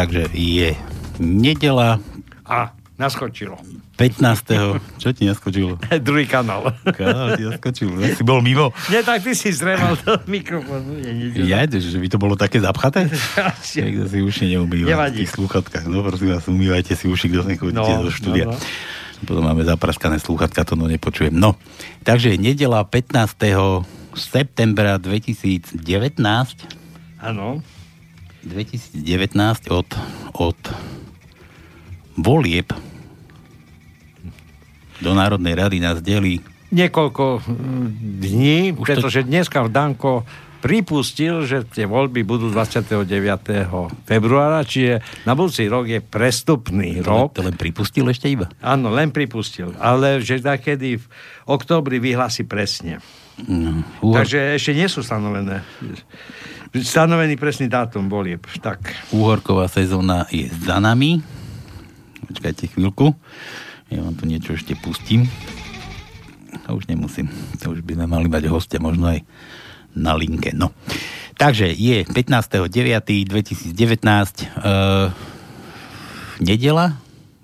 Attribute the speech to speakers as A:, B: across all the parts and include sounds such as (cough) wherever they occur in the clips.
A: No, takže je nedela.
B: A, naskočilo.
A: 15. Čo ti naskočilo? (laughs)
B: Druhý kanál.
A: Kámo, ti naskočilo. (laughs) Ja si bol mimo.
B: Nie, tak ty si zremal do mikrofónu.
A: Ja, že by to bolo také zapchaté? (laughs) Niekto si uši neumýva.
B: Nevadí.
A: V slúchatkách. No prosím vás, umývajte si uši, kto nechodíte
B: No,
A: do štúdia.
B: no, no.
A: Potom máme zapraskané slúchatka, to no nepočujem. No, takže nedela 15. septembra 2019
B: Áno.
A: 2019 od, od volieb do Národnej rady nás delí
B: Niekoľko mm, dní,
A: Už to-
B: pretože dneska Danko pripustil, že tie voľby budú 29. februára, čiže na budúci rok je prestupný rok.
A: To len pripustil ešte iba.
B: Áno, len pripustil. Ale že takedy v oktobri vyhlási presne.
A: No, Uhor,
B: Takže ešte nie sú stanovené. Stanovený presný dátum volieb. Tak.
A: Uhorková sezóna je za nami. Počkajte chvíľku. Ja vám tu niečo ešte pustím. A už nemusím. To už by sme mali mať hostia možno aj na linke. No. Takže je 15.9.2019 uh, nedela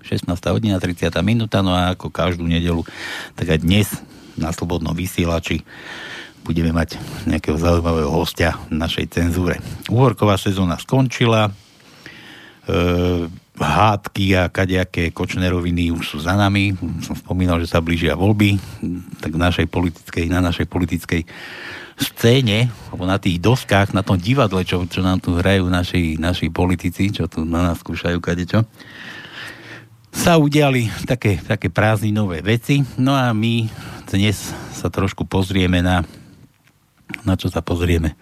A: 16. hodina 30. minúta no a ako každú nedelu tak aj dnes na Slobodnom vysielači budeme mať nejakého zaujímavého hostia v našej cenzúre. Uhorková sezóna skončila, e, hádky a kadejaké kočneroviny už sú za nami. Som spomínal, že sa blížia voľby, tak našej politickej, na našej politickej scéne, alebo na tých doskách, na tom divadle, čo, čo nám tu hrajú naši, naši politici, čo tu na nás skúšajú kadečo, sa udiali také, také prázdninové veci. No a my dnes sa trošku pozrieme na, na čo sa pozrieme,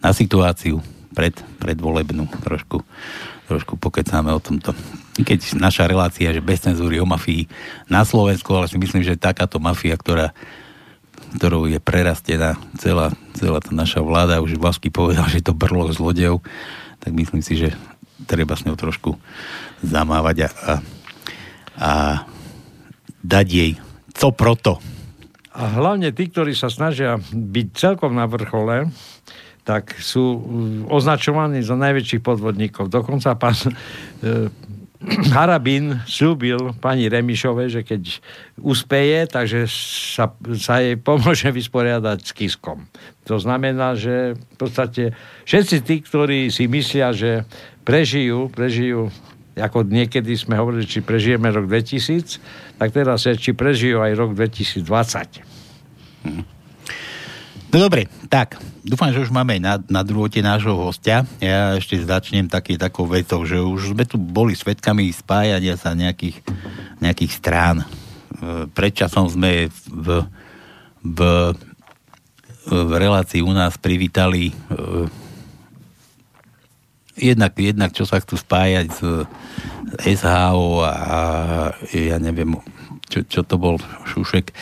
A: na situáciu pred, predvolebnú. Trošku, trošku pokecáme o tomto. Keď naša relácia, že bez cenzúry o mafii na Slovensku, ale si myslím, že takáto mafia, ktorá ktorou je prerastená celá, celá tá naša vláda, už Vlasky povedal, že je to brlo zlodejov, tak myslím si, že treba s ňou trošku zamávať a, a, a dať jej co proto.
B: A hlavne tí, ktorí sa snažia byť celkom na vrchole, tak sú mm, označovaní za najväčších podvodníkov. Dokonca pán e, (clears throat) Harabín slúbil pani Remišovej, že keď uspeje, takže sa, sa jej pomôže vysporiadať s Kiskom. To znamená, že v podstate všetci tí, ktorí si myslia, že prežijú, prežijú ako niekedy sme hovorili, či prežijeme rok 2000, tak teraz je, či prežijú aj rok 2020.
A: No dobre, tak, dúfam, že už máme na, na druhote nášho hostia. Ja ešte začnem taký, takou vetou, že už sme tu boli svetkami spájania sa nejakých, nejakých strán. E, Predčasom sme v, v, v relácii u nás privítali e, jednak, jednak čo sa chcú spájať s SHO a, a ja neviem, čo, čo to bol Šušek.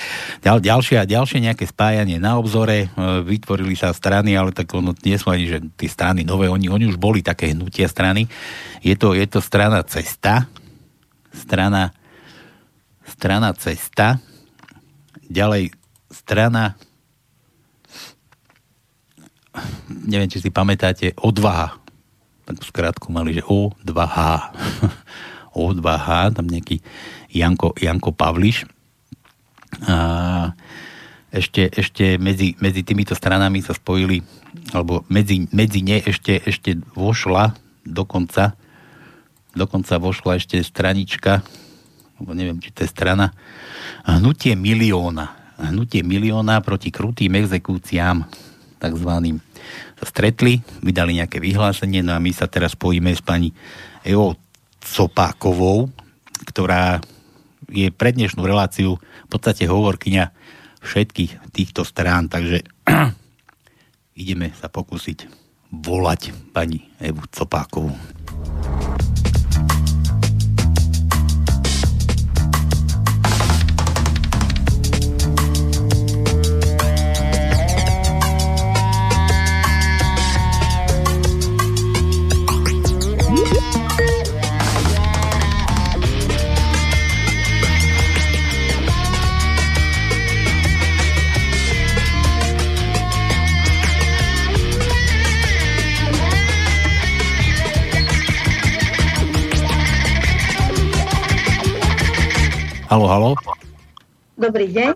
A: Ďal, ďalšie, ďalšie nejaké spájanie na obzore, e, vytvorili sa strany, ale tak ono nie sú ani, že tie strany nové, oni, oni už boli také hnutia strany. Je to, je to strana Cesta, strana strana Cesta, ďalej strana neviem, či si pamätáte, odvaha. Skrátku mali, že O2H. O2H, (laughs) tam nejaký Janko, Janko Pavliš. A ešte, ešte medzi, medzi týmito stranami sa spojili, alebo medzi, medzi ne ešte, ešte vošla dokonca, dokonca vošla ešte stranička, alebo neviem, či to je strana, Hnutie milióna. Hnutie milióna proti krutým exekúciám, takzvaným. Stretli, vydali nejaké vyhlásenie, no a my sa teraz spojíme s pani Evo Copákovou, ktorá je pre dnešnú reláciu v podstate hovorkyňa všetkých týchto strán, takže (clears throat) ideme sa pokúsiť volať pani Evu Copákovú. Halo, halo.
C: Dobrý deň.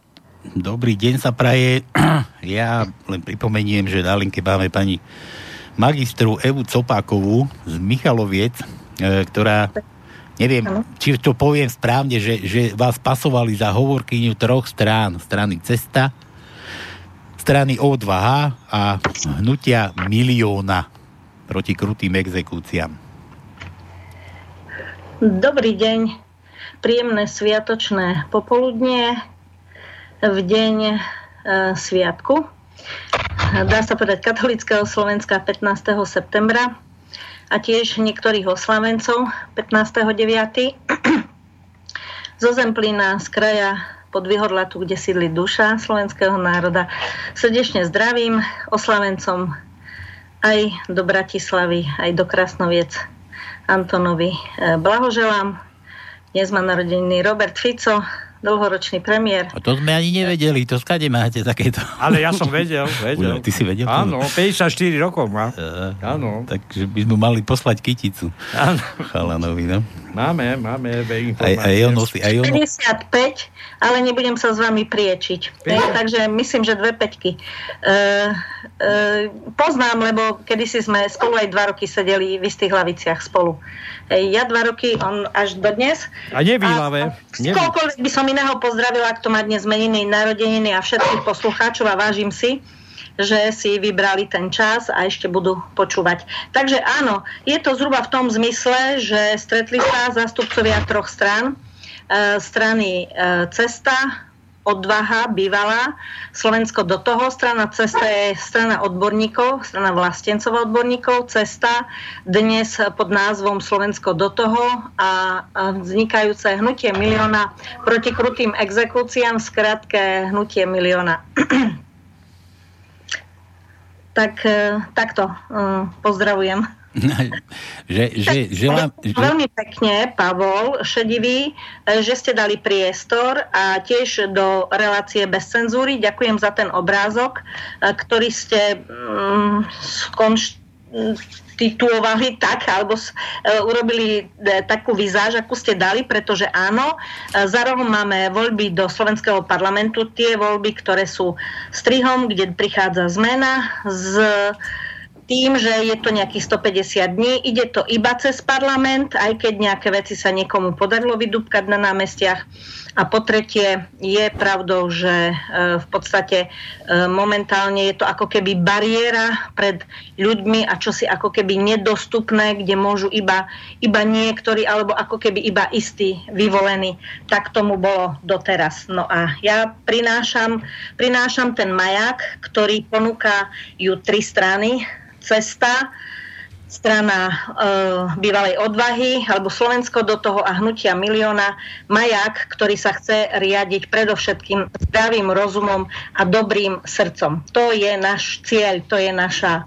A: Dobrý deň sa praje. (clears throat) Ja len pripomeniem, že na linke máme pani magistru Evu Copákovú z Michaloviec, e, ktorá neviem, ano. či to poviem správne, že, že vás pasovali za hovorkyňu troch strán. Strany Cesta, strany O2H a hnutia milióna proti krutým exekúciám.
C: Dobrý deň, príjemné sviatočné popoludnie v deň e, sviatku. Dá sa povedať katolického Slovenska 15. septembra a tiež niektorých oslavencov 15.9. (clears throat) zo Zemplína z kraja pod Vyhorlatu, kde sídli duša slovenského národa. Srdečne zdravím oslavencom aj do Bratislavy, aj do Krasnoviec Antonovi. E, blahoželám. Dnes má narodeniny Robert Fico, dlhoročný premiér.
A: A to sme ani nevedeli, to skade máte takéto.
B: Ale ja som vedel, (laughs) vedel.
A: Ty si vedel?
B: Áno, 54 rokov má. Uh,
A: Áno. Takže by sme mali poslať kyticu. Áno. Chalanovi, no.
B: Máme, máme
A: aj, aj on nosí, aj
C: on... 55, ale nebudem sa s vami priečiť. Ne, takže myslím, že dve peťky. Uh, uh, poznám, lebo kedysi sme spolu aj dva roky sedeli v istých hlaviciach spolu. Ja dva roky, on až do dnes.
B: A nevýlave.
C: Koľko by som iného pozdravila, ak to má dnes meniny, narodeniny a všetkých poslucháčov a vážim si, že si vybrali ten čas a ešte budú počúvať. Takže áno, je to zhruba v tom zmysle, že stretli sa zástupcovia troch strán. E, strany e, Cesta, odvaha bývala, Slovensko do toho, strana cesta je strana odborníkov, strana vlastencov odborníkov, cesta dnes pod názvom Slovensko do toho a vznikajúce hnutie milióna proti krutým exekúciám, skratke hnutie milióna. (clears throat) tak e, takto e, pozdravujem.
A: Že, že, želám,
C: že... Veľmi pekne, Pavol Šedivý, e, že ste dali priestor a tiež do relácie bez cenzúry. Ďakujem za ten obrázok, e, ktorý ste mm, titulovali tak, alebo uh, urobili uh, takú vizáž, akú ste dali, pretože áno, uh, za rohom máme voľby do slovenského parlamentu, tie voľby, ktoré sú strihom, kde prichádza zmena z tým, že je to nejakých 150 dní, ide to iba cez parlament, aj keď nejaké veci sa niekomu podarilo vydúbkať na námestiach. A po tretie, je pravdou, že e, v podstate e, momentálne je to ako keby bariéra pred ľuďmi a čo si ako keby nedostupné, kde môžu iba, iba niektorí alebo ako keby iba istí vyvolení. Tak tomu bolo doteraz. No a ja prinášam, prinášam ten maják, ktorý ponúka ju tri strany cesta, strana e, bývalej odvahy alebo Slovensko do toho a hnutia milióna majak, ktorý sa chce riadiť predovšetkým zdravým rozumom a dobrým srdcom. To je náš cieľ, to je naša,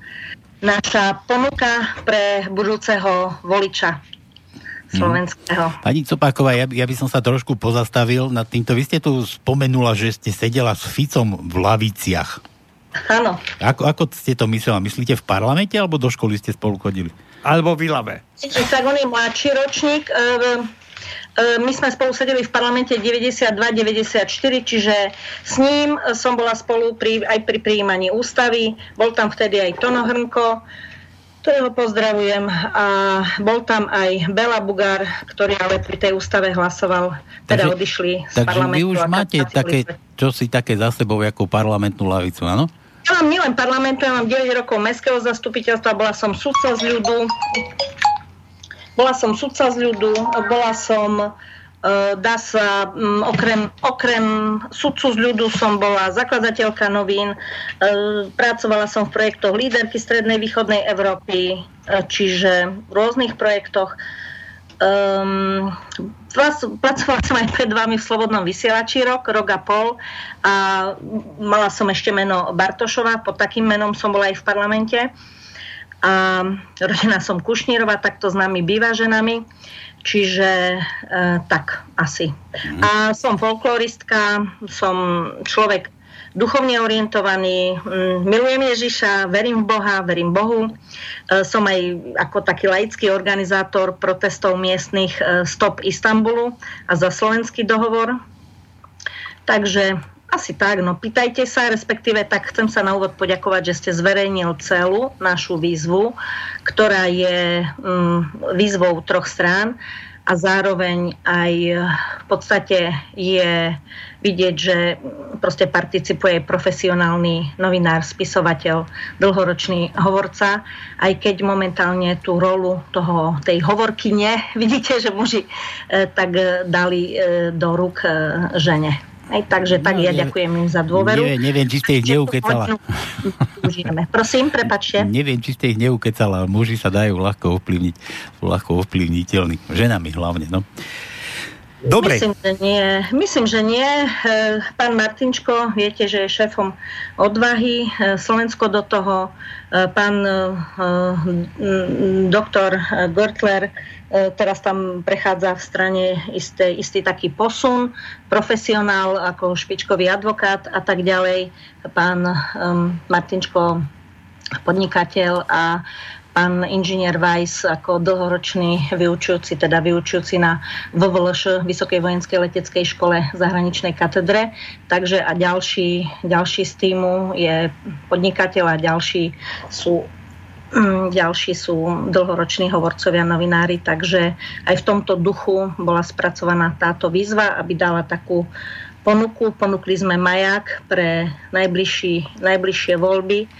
C: naša ponuka pre budúceho voliča slovenského.
A: Hmm. Pani Copáková, ja, ja by som sa trošku pozastavil nad týmto. Vy ste tu spomenula, že ste sedela s Ficom v laviciach.
C: Áno.
A: Ako, ako ste to myslela? Myslíte v parlamente, alebo do školy ste spolu chodili?
B: Alebo v Ilave.
C: Tak on je mladší ročník. E, e, my sme spolu sedeli v parlamente 92-94, čiže s ním som bola spolu pri, aj pri prijímaní ústavy. Bol tam vtedy aj Tono Hrnko, ktorého pozdravujem. A bol tam aj Bela Bugár, ktorý ale pri tej ústave hlasoval, teda takže, odišli z
A: takže
C: parlamentu.
A: Takže vy už máte také, čo si také za sebou ako parlamentnú lavicu, áno?
C: Ja mám nielen parlamentu, ja mám 9 rokov mestského zastupiteľstva, bola som sudca z ľudu, bola som sudca z ľudu, bola som Uh, dá sa, okrem, okrem sudcu z ľudu som bola zakladateľka novín, uh, pracovala som v projektoch líderky Strednej východnej Európy, uh, čiže v rôznych projektoch. Um, pracovala som aj pred vami v Slobodnom vysielači rok, rok a pol a mala som ešte meno Bartošová, pod takým menom som bola aj v parlamente. A rodina som Kušnírova, takto s nami býva ženami, čiže e, tak asi. Mm. A som folkloristka, som človek duchovne orientovaný, mm, milujem Ježiša, verím v Boha, verím Bohu. E, som aj ako taký laický organizátor protestov miestnych e, Stop Istanbulu a za slovenský dohovor. Takže asi tak, no pýtajte sa, respektíve tak chcem sa na úvod poďakovať, že ste zverejnil celú našu výzvu, ktorá je mm, výzvou troch strán a zároveň aj v podstate je vidieť, že proste participuje profesionálny novinár, spisovateľ, dlhoročný hovorca, aj keď momentálne tú rolu toho, tej hovorkyne, (laughs) vidíte, že muži e, tak dali e, do rúk žene. Aj, takže tak no, ja nie, ďakujem im za dôveru.
A: Nie, neviem, či ste ich neukecala.
C: Prosím, prepačte. (laughs)
A: Neviem, či ste ich neukecala. Muži sa dajú ľahko ovplyvniť, sú ľahko ovplyvniteľní. Ženami hlavne, no. Dobre.
C: Myslím, že nie. Myslím, že nie. E, pán Martinčko, viete, že je šéfom odvahy. E, Slovensko do toho. E, pán doktor Görtler teraz tam prechádza v strane isté, istý taký posun, profesionál ako špičkový advokát a tak ďalej. Pán Martinčko podnikateľ a pán inžinier Weiss ako dlhoročný vyučujúci, teda vyučujúci na VVLŠ, Vysokej vojenskej leteckej škole zahraničnej katedre. Takže a ďalší, ďalší z týmu je podnikateľ a ďalší sú mm, ďalší sú dlhoroční hovorcovia, novinári, takže aj v tomto duchu bola spracovaná táto výzva, aby dala takú ponuku. Ponúkli sme maják pre najbližšie voľby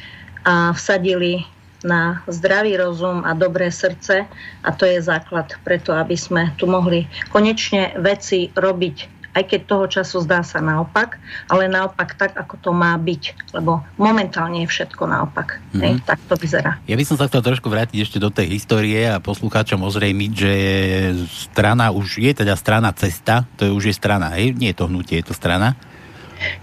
C: a vsadili na zdravý rozum a dobré srdce a to je základ preto, aby sme tu mohli konečne veci robiť aj keď toho času zdá sa naopak, ale naopak tak, ako to má byť, lebo momentálne je všetko naopak. Mm-hmm. Hej, tak to vyzerá.
A: Ja by som sa chcel trošku vrátiť ešte do tej histórie a poslucháčom ozrejmiť, že strana už je teda strana cesta, to je už je strana, hej? nie je to hnutie, je to strana?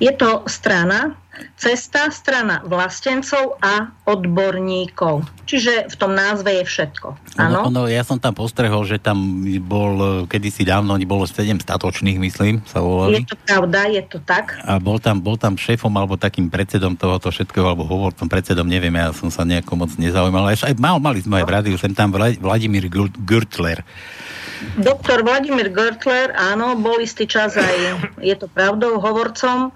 C: Je to strana, cesta, strana vlastencov a odborníkov. Čiže v tom názve je všetko. Áno?
A: Ono, ono, ja som tam postrehol, že tam bol kedysi dávno, bolo sedem statočných, myslím, sa volali.
C: Je to pravda, je to tak.
A: A bol tam, bol tam šéfom alebo takým predsedom tohoto všetkého, alebo hovorcom predsedom, neviem, ja som sa nejako moc nezaujímal. Aj, mal, mali sme aj v rádiu, sem tam Vladimír Gürtler.
C: Doktor Vladimír Görtler, áno, bol istý čas aj, je to pravdou, hovorcom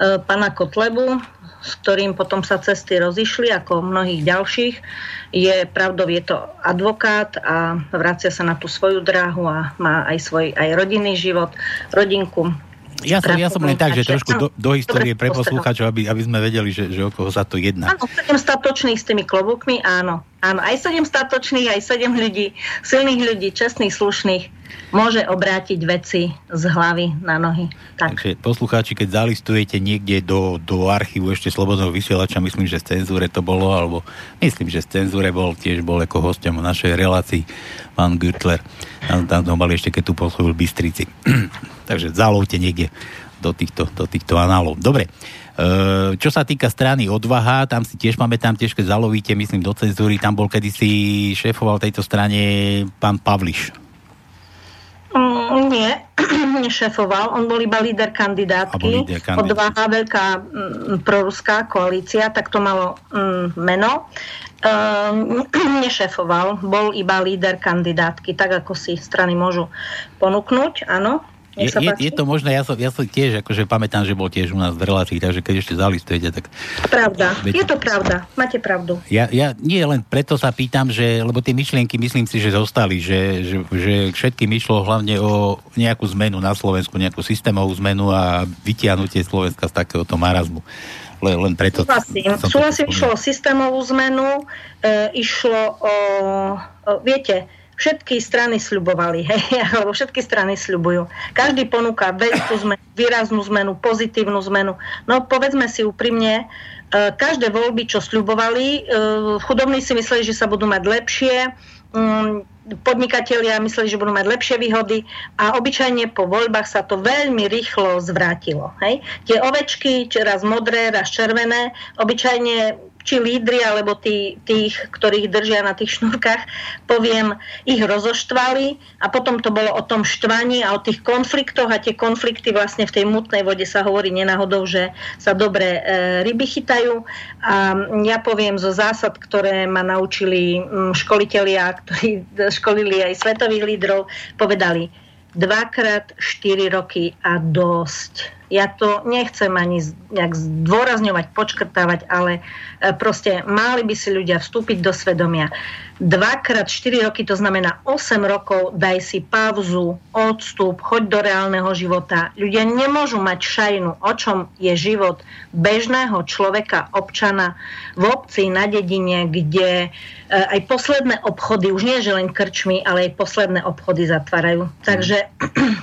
C: pana Kotlebu, s ktorým potom sa cesty rozišli, ako mnohých ďalších. Je pravdou, je to advokát a vracia sa na tú svoju dráhu a má aj svoj aj rodinný život, rodinku.
A: Ja som, ja som len tak, že trošku do, do histórie pre poslucháčov, aby, aby sme vedeli, že, že o koho sa to jedná.
C: Áno, sedem statočných s tými klobúkmi, áno. Áno, aj sedem statočných, aj sedem ľudí, silných ľudí, čestných, slušných môže obrátiť veci z hlavy na nohy. Tak.
A: Takže poslucháči, keď zalistujete niekde do, do archívu ešte Slobodného vysielača, myslím, že z cenzúre to bolo, alebo myslím, že z cenzúre bol, tiež bol ako hostom našej relácii pán Gürtler. Tam, tam to mali ešte, keď tu pôsobil v Bystrici. (clears throat) Takže zalovte niekde do týchto, do týchto análov. Dobre. E, čo sa týka strany Odvaha, tam si tiež máme tam tiež, keď zalovíte, myslím, do cenzúry, tam bol kedysi šéfoval tejto strane pán Pavliš.
C: Mm, nie, (clears throat) nešefoval, on bol iba líder kandidátky. Líder. Odvaha, veľká mm, proruská koalícia, tak to malo mm, meno. Um, (clears throat) nešefoval, bol iba líder kandidátky, tak ako si strany môžu ponúknuť, áno.
A: Je, je, je to možné, ja som, ja som tiež, akože pamätám, že bol tiež u nás v relácii, takže keď ešte zalistujete, tak...
C: Pravda, viete, je to pravda, máte pravdu.
A: Ja, ja nie len preto sa pýtam, že, lebo tie myšlienky myslím si, že zostali, že, že, že všetkým išlo hlavne o nejakú zmenu na Slovensku, nejakú systémovú zmenu a vytiahnutie Slovenska z takéhoto marazmu. Len, len preto...
C: Súhlasím, súhlasím išlo o systémovú zmenu, e, išlo o, o viete, všetky strany sľubovali, (laughs) hej, alebo všetky strany sľubujú. Každý ponúka veľkú zmenu, výraznú zmenu, pozitívnu zmenu. No povedzme si úprimne, e, každé voľby, čo sľubovali, e, chudobní si mysleli, že sa budú mať lepšie, mm, podnikatelia mysleli, že budú mať lepšie výhody a obyčajne po voľbách sa to veľmi rýchlo zvrátilo. Hej? Tie ovečky, raz modré, raz červené, obyčajne či lídry, alebo tí, tých, ktorých držia na tých šnúrkach, poviem, ich rozoštvali a potom to bolo o tom štvaní a o tých konfliktoch a tie konflikty vlastne v tej mutnej vode sa hovorí nenáhodou, že sa dobre e, ryby chytajú. A ja poviem zo zásad, ktoré ma naučili m, školitelia, ktorí (laughs) školili aj svetových lídrov, povedali dvakrát 4 roky a dosť ja to nechcem ani nejak zdôrazňovať, počkrtávať, ale e, proste mali by si ľudia vstúpiť do svedomia. Dvakrát 4 roky, to znamená 8 rokov, daj si pauzu, odstup, choď do reálneho života. Ľudia nemôžu mať šajnu, o čom je život bežného človeka, občana v obci, na dedine, kde e, aj posledné obchody, už nie že len krčmi, ale aj posledné obchody zatvárajú. Takže,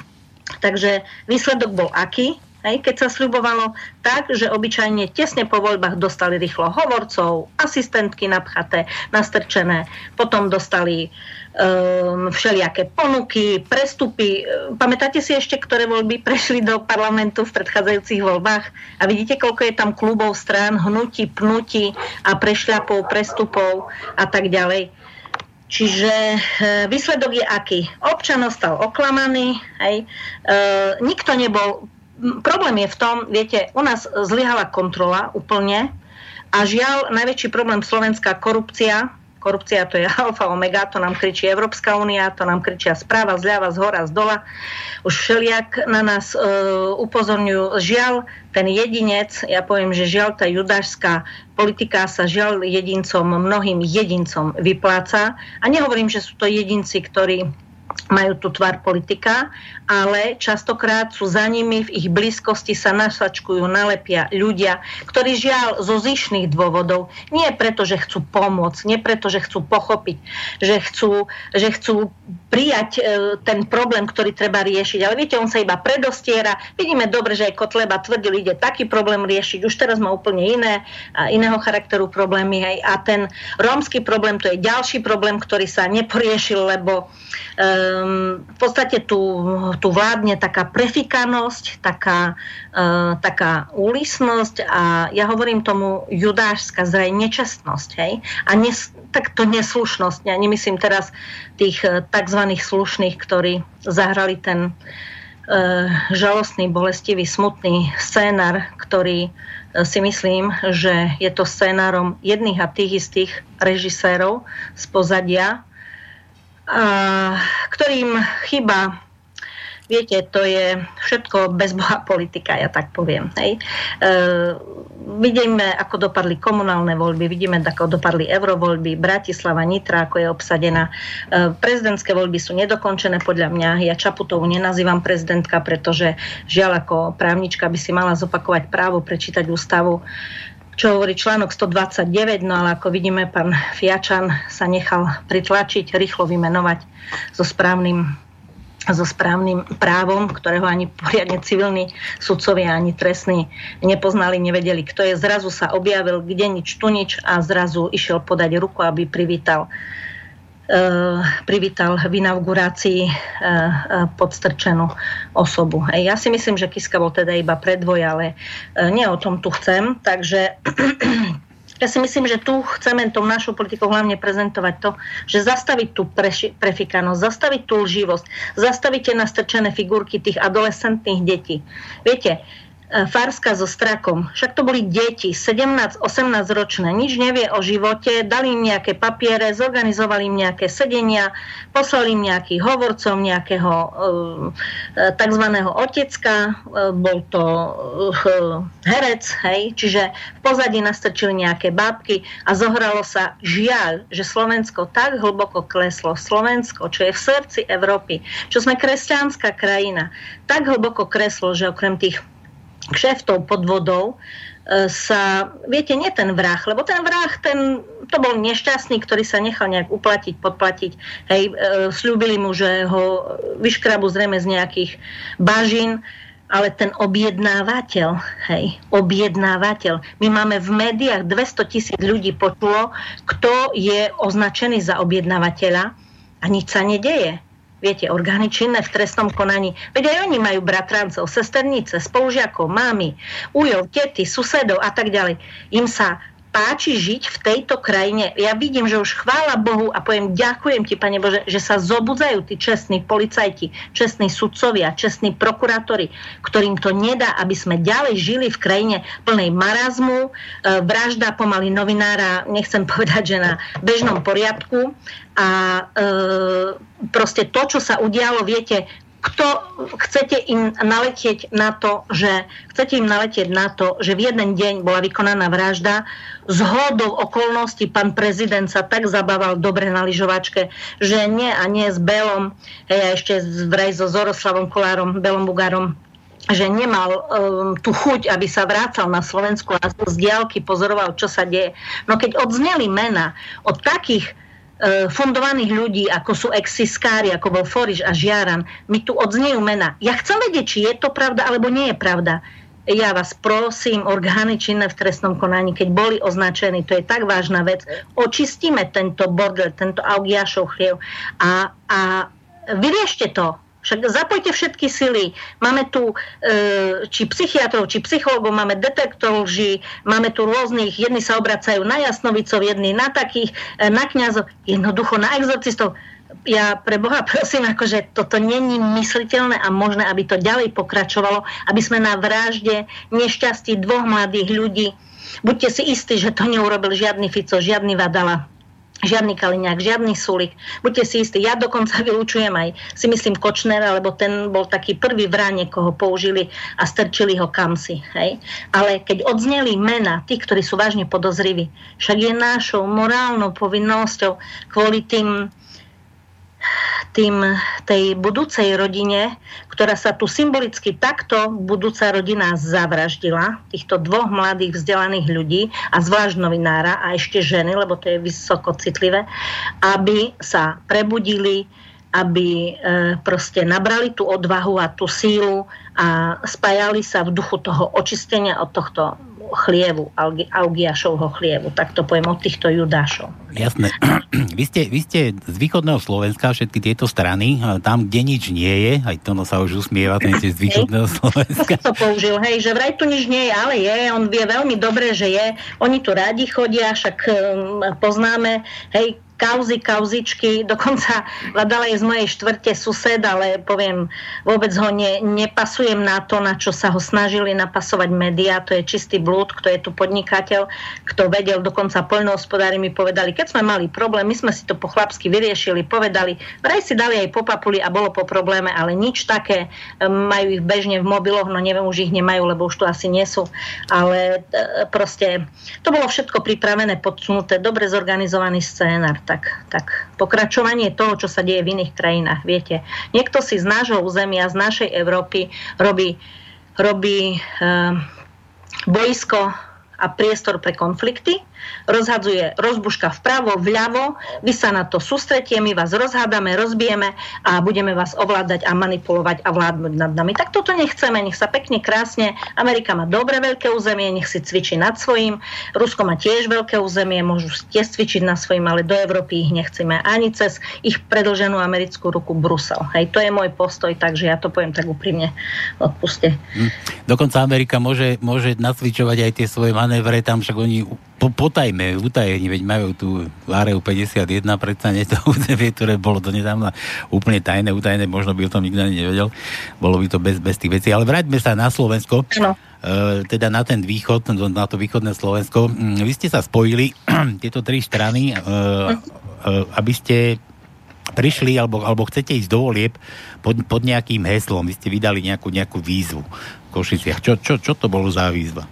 C: (clears throat) takže výsledok bol aký? Hej, keď sa sľubovalo tak, že obyčajne tesne po voľbách dostali rýchlo hovorcov, asistentky napchaté, nastrčené, potom dostali um, všelijaké ponuky, prestupy. Pamätáte si ešte, ktoré voľby (laughs) prešli do parlamentu v predchádzajúcich voľbách? A vidíte, koľko je tam klubov, strán, hnutí, pnutí a prešľapov, prestupov a tak ďalej. Čiže e, výsledok je aký? Občan ostal oklamaný, hej. E, nikto nebol problém je v tom, viete, u nás zlyhala kontrola úplne a žiaľ, najväčší problém Slovenská korupcia, korupcia to je (laughs) alfa omega, to nám kričí Európska únia, to nám kričia správa zľava, z hora, z dola. Už všeliak na nás e, upozorňujú. Žiaľ, ten jedinec, ja poviem, že žiaľ tá judášská politika sa žiaľ jedincom, mnohým jedincom vypláca. A nehovorím, že sú to jedinci, ktorí majú tu tvar politika, ale častokrát sú za nimi, v ich blízkosti sa nasačkujú, nalepia ľudia, ktorí žiaľ zo zišných dôvodov, nie preto, že chcú pomôcť, nie preto, že chcú pochopiť, že chcú, že chcú prijať e, ten problém, ktorý treba riešiť. Ale viete, on sa iba predostiera. Vidíme dobre, že aj Kotleba tvrdil, ide taký problém riešiť. Už teraz má úplne iné, a iného charakteru problémy. Hej. A ten rómsky problém, to je ďalší problém, ktorý sa neporiešil, lebo um, v podstate tu, tu vládne taká prefikanosť, taká, uh, taká úlisnosť a ja hovorím tomu judášska zraj nečestnosť. Hej. A nes, tak to neslušnosť. Ja nemyslím teraz tých uh, tzv. slušných, ktorí zahrali ten uh, žalostný, bolestivý, smutný scénar, ktorý si myslím, že je to scénárom jedných a tých istých režisérov z pozadia ktorým chyba Viete, to je všetko bezboha politika, ja tak poviem. Hej. E, vidíme, ako dopadli komunálne voľby, vidíme, ako dopadli eurovoľby, Bratislava, Nitra, ako je obsadená. E, prezidentské voľby sú nedokončené podľa mňa. Ja Čaputovú nenazývam prezidentka, pretože žiaľ ako právnička by si mala zopakovať právo, prečítať ústavu čo hovorí článok 129, no ale ako vidíme, pán Fiačan sa nechal pritlačiť, rýchlo vymenovať so správnym so správnym právom, ktorého ani poriadne civilní sudcovia, ani trestní nepoznali, nevedeli, kto je. Zrazu sa objavil kde nič, tu nič a zrazu išiel podať ruku, aby privítal privítal v inaugurácii eh, eh, podstrčenú osobu. Ja si myslím, že Kiska bol teda iba predvoj, ale nie o tom tu chcem. Takže (clears throat) ja si myslím, že tu chceme tou našou politikou hlavne prezentovať to, že zastaviť tú prefikanosť, zastaviť tú lživosť, zastaviť tie nastrčené figurky tých adolescentných detí. Viete, Farska so Strakom. Však to boli deti, 17-18 ročné, nič nevie o živote, dali im nejaké papiere, zorganizovali im nejaké sedenia, poslali im nejakých hovorcov, nejakého e, e tzv. otecka, e, bol to e, herec, hej, čiže v pozadí nastrčili nejaké bábky a zohralo sa žiaľ, že Slovensko tak hlboko kleslo, Slovensko, čo je v srdci Európy, čo sme kresťanská krajina, tak hlboko kreslo, že okrem tých kšeftov, podvodov e, sa, viete, nie ten vrah, lebo ten vrah, ten, to bol nešťastný, ktorý sa nechal nejak uplatiť, podplatiť. Hej, e, slúbili mu, že ho vyškrabu zrejme z nejakých bažín, ale ten objednávateľ, hej, objednávateľ. My máme v médiách 200 tisíc ľudí počulo, kto je označený za objednávateľa a nič sa nedeje viete, orgány činné v trestnom konaní. Veď aj oni majú bratrancov, sesternice, spolužiakov, mámy, ujov, tety, susedov a tak ďalej. Im sa páči žiť v tejto krajine. Ja vidím, že už chvála Bohu a poviem ďakujem ti, Pane Bože, že sa zobudzajú tí čestní policajti, čestní sudcovia, čestní prokurátori, ktorým to nedá, aby sme ďalej žili v krajine plnej marazmu, e, vražda pomaly novinára, nechcem (laughs) povedať, že na bežnom poriadku a e, proste to, čo sa udialo, viete, kto chcete im naletieť na to, že chcete im naletieť na to, že v jeden deň bola vykonaná vražda, z hodou okolností pán prezident sa tak zabával dobre na lyžovačke, že nie a nie s Belom, hej, a ešte vraj so Zoroslavom Kolárom, Belom Bugárom, že nemal um, tú chuť, aby sa vrácal na Slovensku a z diálky pozoroval, čo sa deje. No keď odzneli mena od takých fundovaných ľudí, ako sú exiskári, ako bol Foriš a Žiaran, mi tu odznejú mena. Ja chcem vedieť, či je to pravda, alebo nie je pravda. Ja vás prosím, orgány činné v trestnom konaní, keď boli označení, to je tak vážna vec, očistíme tento bordel, tento Augiašov chliev a, a vyriešte to však zapojte všetky sily. Máme tu e, či psychiatrov, či psychologov, máme detektorov lži, máme tu rôznych, jedni sa obracajú na jasnovicov, jedni na takých, e, na kňazov, jednoducho na exorcistov. Ja pre Boha prosím, akože toto není mysliteľné a možné, aby to ďalej pokračovalo, aby sme na vražde nešťastí dvoch mladých ľudí Buďte si istí, že to neurobil žiadny Fico, žiadny Vadala Žiadny Kaliňák, žiadny Sulik. Buďte si istí, ja dokonca (laughs) vylučujem aj, si myslím, Kočnera, lebo ten bol taký prvý vrane, koho použili a strčili ho kamsi. Hej? Ale keď odzneli mena tých, ktorí sú vážne podozriví, však je našou morálnou povinnosťou kvôli tým tým, tej budúcej rodine, ktorá sa tu symbolicky takto budúca rodina zavraždila, týchto dvoch mladých vzdelaných ľudí a zvlášť novinára a ešte ženy, lebo to je vysoko citlivé, aby sa prebudili, aby e, proste nabrali tú odvahu a tú sílu a spájali sa v duchu toho očistenia od tohto chlievu, Augiašovho chlievu, tak to poviem od týchto judášov.
A: Jasné. (clears throat) Vy ste, vy ste z východného Slovenska, všetky tieto strany, tam, kde nič nie je, aj to no sa už usmieva, ten z východného Slovenska.
C: to použil, hej, že vraj tu nič nie je, ale je, on vie veľmi dobre, že je, oni tu radi chodia, však um, poznáme, hej, kauzy, kauzičky, (laughs) dokonca hľadala je z mojej štvrte sused, ale poviem, vôbec ho ne, nepasujem na to, na čo sa ho snažili napasovať médiá, to je čistý blúd, kto je tu podnikateľ, kto vedel, dokonca poľnohospodári mi povedali, keď sme mali problém, my sme si to po chlapsky vyriešili, povedali, vraj si dali aj po papuli a bolo po probléme, ale nič také, majú ich bežne v mobiloch, no neviem, už ich nemajú, lebo už tu asi nie sú, ale e, proste to bolo všetko pripravené, podsunuté, dobre zorganizovaný scénar tak, tak pokračovanie toho, čo sa deje v iných krajinách. Viete, niekto si z nášho územia, z našej Európy robí, robí e, boisko a priestor pre konflikty rozhadzuje rozbuška vpravo, vľavo, vy sa na to sústretie, my vás rozhádame, rozbijeme a budeme vás ovládať a manipulovať a vládnuť nad nami. Tak toto nechceme, nech sa pekne, krásne. Amerika má dobre veľké územie, nech si cvičí nad svojím. Rusko má tiež veľké územie, môžu tiež cvičiť nad svojím, ale do Európy ich nechceme ani cez ich predlženú americkú ruku Brusel. Hej, to je môj postoj, takže ja to poviem tak úprimne. Odpuste. Hm.
A: Dokonca Amerika môže, môže nacvičovať aj tie svoje manévre, tam však oni po, potajme, utajení, veď majú tu Láreu 51, predsa nie to (laughs) územie, ktoré bolo to nedávno úplne tajné, utajené, možno by o tom nikto ani nevedel, bolo by to bez, bez tých vecí. Ale vráťme sa na Slovensko, no. e, teda na ten východ, na to východné Slovensko. Mm, vy ste sa spojili, (clears throat) tieto tri strany, e, e, aby ste prišli, alebo, alebo chcete ísť do volieb pod, pod nejakým heslom. Vy ste vydali nejakú, nejakú výzvu v Košiciach. Čo, čo, čo to bolo za výzva?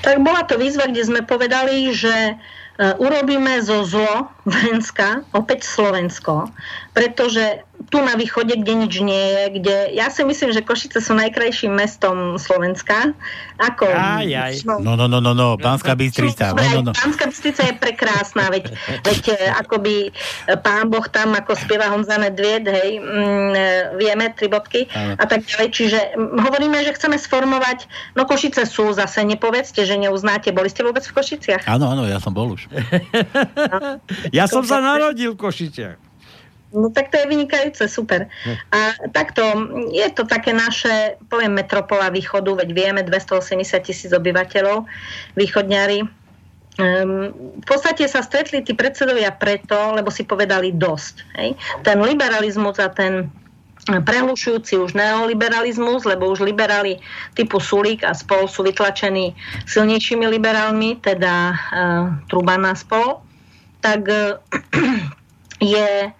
C: Tak bola to výzva, kde sme povedali, že E, urobíme zo zlo Venska opäť Slovensko, pretože tu na východe, kde nič nie je, kde ja si myslím, že Košice sú najkrajším mestom Slovenska. Ako,
A: aj, aj. No, no, no, no, no, Pánska Bystrica. No, no, no.
C: Pánska Bystrica je prekrásna, veď, veď e, akoby e, pán Boh tam, ako spieva Honza Nedvied, hej, mm, vieme, tri bodky a tak ďalej. Čiže hovoríme, že chceme sformovať, no Košice sú zase, nepovedzte, že neuznáte. Boli ste vôbec v Košiciach?
A: Áno, áno, ja som bol už (laughs)
B: ja som sa narodil v Košiciach.
C: No tak to je vynikajúce, super. A takto, je to také naše, poviem, metropola východu, veď vieme, 280 tisíc obyvateľov, východňari, Um, v podstate sa stretli tí predsedovia preto, lebo si povedali dosť. Hej? Ten liberalizmus a ten prehlušujúci už neoliberalizmus, lebo už liberáli typu Sulík a spol sú vytlačení silnejšími liberálmi, teda uh, Truban a spol, tak uh, (clears throat) je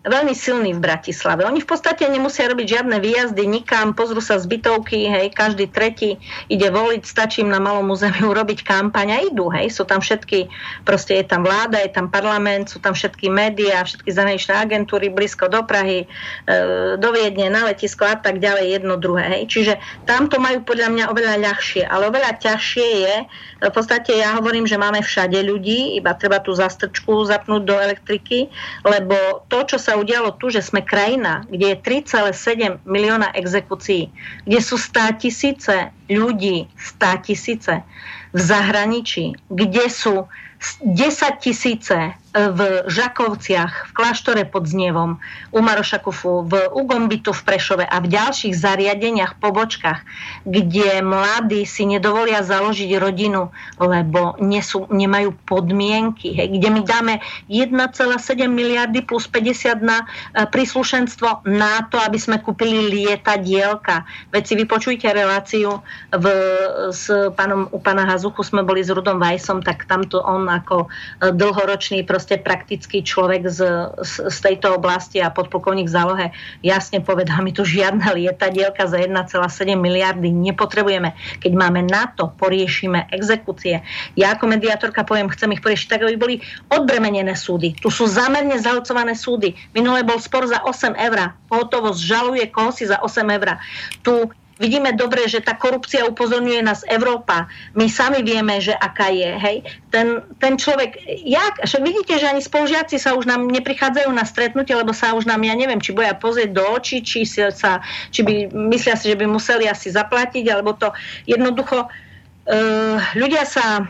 C: veľmi silný v Bratislave. Oni v podstate nemusia robiť žiadne výjazdy nikam, pozrú sa z bytovky, hej, každý tretí ide voliť, stačí im na malom územiu (laughs) robiť kampaň a idú, hej, sú tam všetky, proste je tam vláda, je tam parlament, sú tam všetky médiá, všetky zahraničné agentúry blízko do Prahy, e, do Viedne, na letisko a tak ďalej, jedno druhé, hej. Čiže tam to majú podľa mňa oveľa ľahšie, ale oveľa ťažšie je, v podstate ja hovorím, že máme všade ľudí, iba treba tú zastrčku zapnúť do elektriky, lebo to, čo sa udialo tu, že sme krajina, kde je 3,7 milióna exekúcií, kde sú 100 tisíce ľudí, 100 tisíce v zahraničí, kde sú 10 tisíce v Žakovciach, v kláštore pod Znievom, u Maroša Kufu, v Ugombitu v Prešove a v ďalších zariadeniach, pobočkách, kde mladí si nedovolia založiť rodinu, lebo nesú, nemajú podmienky, hej, kde my dáme 1,7 miliardy plus 50 na e, príslušenstvo na to, aby sme kúpili lietadielka. Veď si vypočujte reláciu v, s pánom, u pána Hazuchu sme boli s Rudom Vajsom, tak tamto on ako e, dlhoročný proste praktický človek z, z, z tejto oblasti a podplukovník v zálohe jasne povedal, my tu žiadne lietadielka za 1,7 miliardy nepotrebujeme. Keď máme na to, poriešime exekúcie. Ja ako mediátorka poviem, chcem ich poriešiť tak, aby boli odbremenené súdy. Tu sú zamerne zahlcované súdy. Minule bol spor za 8 eur. Pohotovosť žaluje koho si za 8 eur. Tu vidíme dobre, že tá korupcia upozorňuje nás Európa. My sami vieme, že aká je. Hej? Ten, ten človek, jak? Však vidíte, že ani spolužiaci sa už nám neprichádzajú na stretnutie, lebo sa už nám, ja neviem, či boja pozrieť do očí, či, sa, či by myslia si, že by museli asi zaplatiť, alebo to jednoducho uh, ľudia sa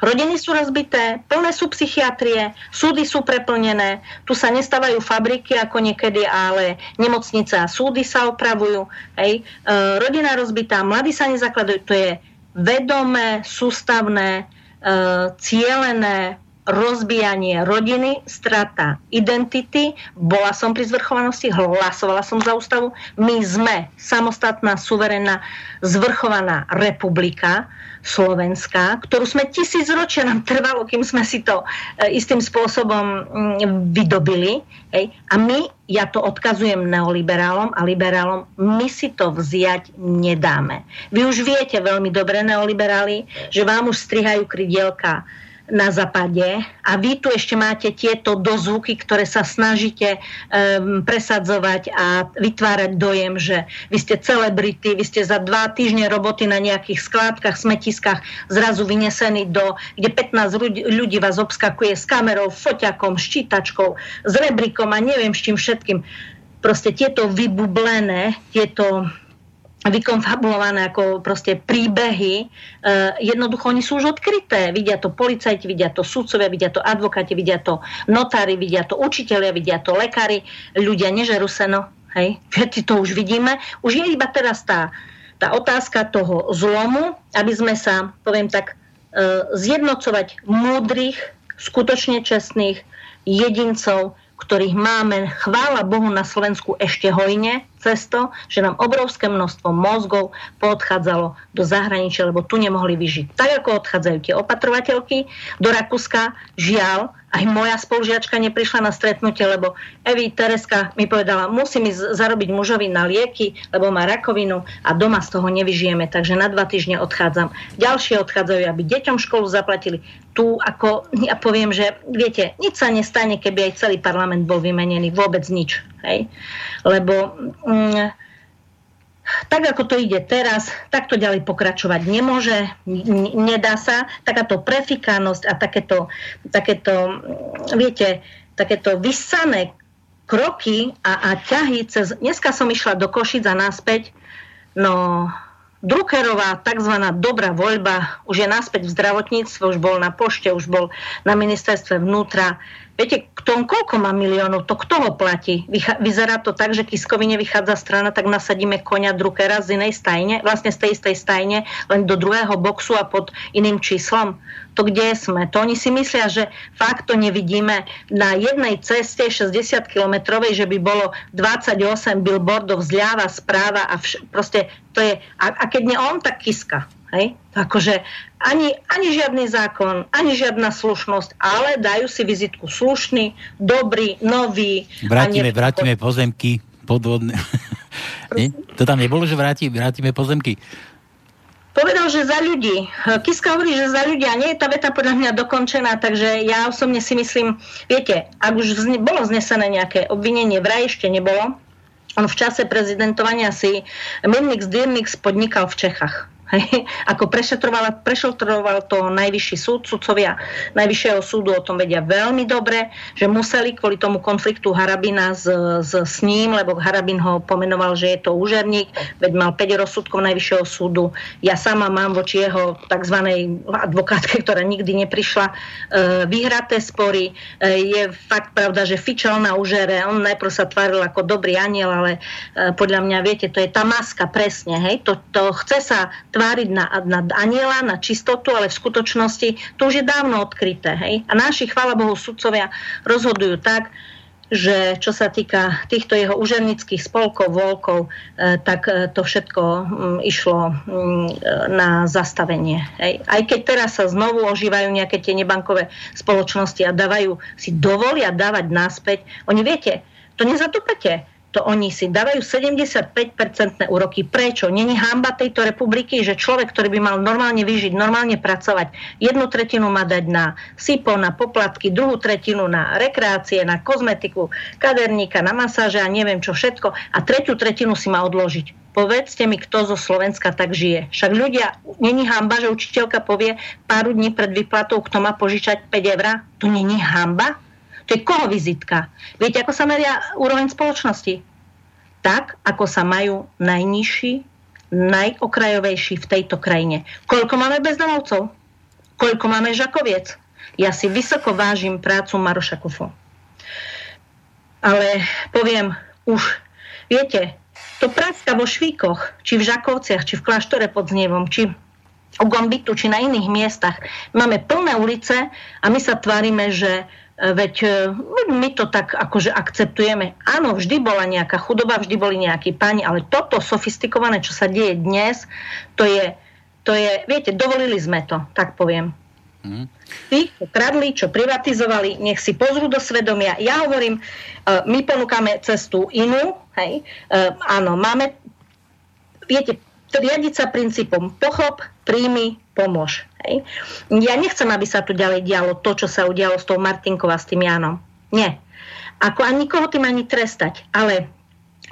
C: Rodiny sú rozbité, plné sú psychiatrie, súdy sú preplnené, tu sa nestávajú fabriky ako niekedy, ale nemocnice a súdy sa opravujú. Hej. E, rodina rozbitá, mladí sa nezakladajú, to je vedomé, sústavné, e, cielené rozbijanie rodiny, strata identity. Bola som pri zvrchovanosti, hlasovala som za ústavu. My sme samostatná, suverénna, zvrchovaná republika Slovenska, ktorú sme tisíc ročia nám trvalo, kým sme si to e, istým spôsobom mm, vydobili. Hej. A my, ja to odkazujem neoliberálom a liberálom, my si to vziať nedáme. Vy už viete veľmi dobre, neoliberáli, že vám už strihajú krydielka na západe a vy tu ešte máte tieto dozvuky, ktoré sa snažíte um, presadzovať a vytvárať dojem, že vy ste celebrity, vy ste za dva týždne roboty na nejakých skládkach, smetiskách zrazu vynesení do, kde 15 ľudí, vás obskakuje s kamerou, foťakom, ščítačkou, s rebrikom a neviem s čím všetkým. Proste tieto vybublené, tieto vykonfabulované ako proste príbehy, uh, jednoducho oni sú už odkryté. Vidia to policajti, vidia to sudcovia, vidia to advokáti, vidia to notári, vidia to učiteľia, vidia to lekári, ľudia nežerú seno, hej, všetci to už vidíme. Už je iba teraz tá, tá otázka toho zlomu, aby sme sa, poviem tak, uh, zjednocovať múdrych, skutočne čestných jedincov, ktorých máme, chvála Bohu, na Slovensku ešte hojne, cez to, že nám obrovské množstvo mozgov poodchádzalo do zahraničia, lebo tu nemohli vyžiť. Tak ako odchádzajú tie opatrovateľky do Rakúska, žiaľ, aj moja spolužiačka neprišla na stretnutie, lebo Evi Tereska mi povedala, musím ísť zarobiť mužovi na lieky, lebo má rakovinu a doma z toho nevyžijeme, takže na dva týždne odchádzam. Ďalšie odchádzajú, aby deťom školu zaplatili. Tu ako, ja poviem, že viete, nič sa nestane, keby aj celý parlament bol vymenený, vôbec nič. Hej? Lebo mm, tak ako to ide teraz, tak to ďalej pokračovať nemôže, nedá sa. Takáto prefikanosť a takéto, takéto viete, takéto vysané kroky a, a ťahy cez... Dneska som išla do Košic a naspäť, no Druckerová tzv. dobrá voľba už je naspäť v zdravotníctve, už bol na pošte, už bol na ministerstve vnútra. Viete, kto, koľko má miliónov, to kto ho platí? Vyzerá to tak, že Kiskovi nevychádza strana, tak nasadíme konia Druckera z inej stajne, vlastne z tej istej stajne, len do druhého boxu a pod iným číslom. To kde sme? To oni si myslia, že fakt to nevidíme na jednej ceste 60 kilometrovej, že by bolo 28 billboardov zľava, správa a vš- proste to je, a, a keď nie on, tak Kiska. Hej? Akože ani, ani žiadny zákon, ani žiadna slušnosť, ale dajú si vizitku slušný, dobrý, nový.
A: Vrátime, vrátime pozemky podvodné. (laughs) To tam nebolo, že vráti, vrátime pozemky.
C: Povedal, že za ľudí. Kiska hovorí, že za ľudí a nie je tá veta podľa mňa dokončená, takže ja osobne si myslím, viete, ak už vzne, bolo znesené nejaké obvinenie, vraj ešte nebolo, on v čase prezidentovania si Mirnix Dirnix podnikal v Čechách. Hej. Ako prešetroval, prešetroval to najvyšší súd, sudcovia najvyššieho súdu o tom vedia veľmi dobre, že museli kvôli tomu konfliktu Harabina s, s, s ním, lebo Harabin ho pomenoval, že je to úžerník, veď mal 5 rozsudkov najvyššieho súdu. Ja sama mám voči jeho tzv. advokátke, ktorá nikdy neprišla, e, vyhraté spory. E, je fakt pravda, že fičal na úžere, on najprv sa tváril ako dobrý aniel, ale e, podľa mňa, viete, to je tá maska presne, hej, to, to chce sa tváriť na, na aniela, na čistotu, ale v skutočnosti to už je dávno odkryté. Hej? A naši, chvála Bohu, sudcovia rozhodujú tak, že čo sa týka týchto jeho užernických spolkov, volkov, e, tak e, to všetko mm, išlo mm, na zastavenie. Hej. Aj keď teraz sa znovu ožívajú nejaké tie nebankové spoločnosti a dávajú, si dovolia dávať naspäť, oni viete, to nezatúpete to oni si dávajú 75-percentné úroky. Prečo? Není hamba tejto republiky, že človek, ktorý by mal normálne vyžiť, normálne pracovať, jednu tretinu má dať na SIPO, na poplatky, druhú tretinu na rekreácie, na kozmetiku, kaderníka, na masáže a neviem čo všetko a tretiu tretinu si má odložiť. Povedzte mi, kto zo Slovenska tak žije. Však ľudia, není hamba, že učiteľka povie pár dní pred výplatou, kto má požičať 5 eur? To není hamba? To je koho vizitka? Viete, ako sa meria úroveň spoločnosti? Tak, ako sa majú najnižší, najokrajovejší v tejto krajine. Koľko máme bezdomovcov? Koľko máme žakoviec? Ja si vysoko vážim prácu Maroša Kufu. Ale poviem, už, viete, to práska vo Švíkoch, či v Žakovciach, či v Kláštore pod Znievom, či u Gombitu, či na iných miestach. Máme plné ulice a my sa tvárime, že Veď e, my to tak akože akceptujeme. Áno, vždy bola nejaká chudoba, vždy boli nejakí pani, ale toto sofistikované, čo sa deje dnes, to je, to je viete, dovolili sme to, tak poviem. Mm. Tí, čo kradli, čo privatizovali, nech si pozrú do svedomia. Ja hovorím, e, my ponúkame cestu inú, hej, e, áno, máme, viete, riadiť sa princípom pochop, príjmy, pomôž. Hej. Ja nechcem, aby sa tu ďalej dialo to, čo sa udialo s tou Martinkou a s tým Janom. Nie. Ako ani nikoho tým ani trestať. Ale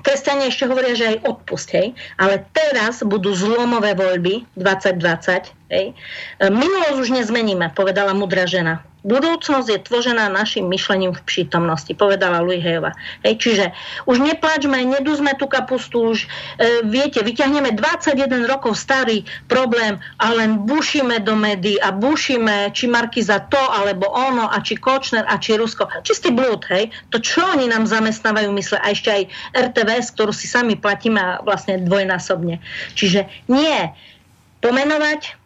C: kresťania ešte hovoria, že aj odpust, hej. Ale teraz budú zlomové voľby 2020, hej. Minulosť už nezmeníme, povedala mudrá žena. Budúcnosť je tvořená našim myšlením v prítomnosti, povedala Louis Hejova. Hej, čiže už neplačme, nedúzme tú kapustu, už e, viete, vyťahneme 21 rokov starý problém a len bušíme do médií a bušíme, či za to, alebo ono, a či Kočner, a či Rusko. Čistý blúd, hej. To, čo oni nám zamestnávajú mysle, a ešte aj RTVS, ktorú si sami platíme vlastne dvojnásobne. Čiže nie, pomenovať,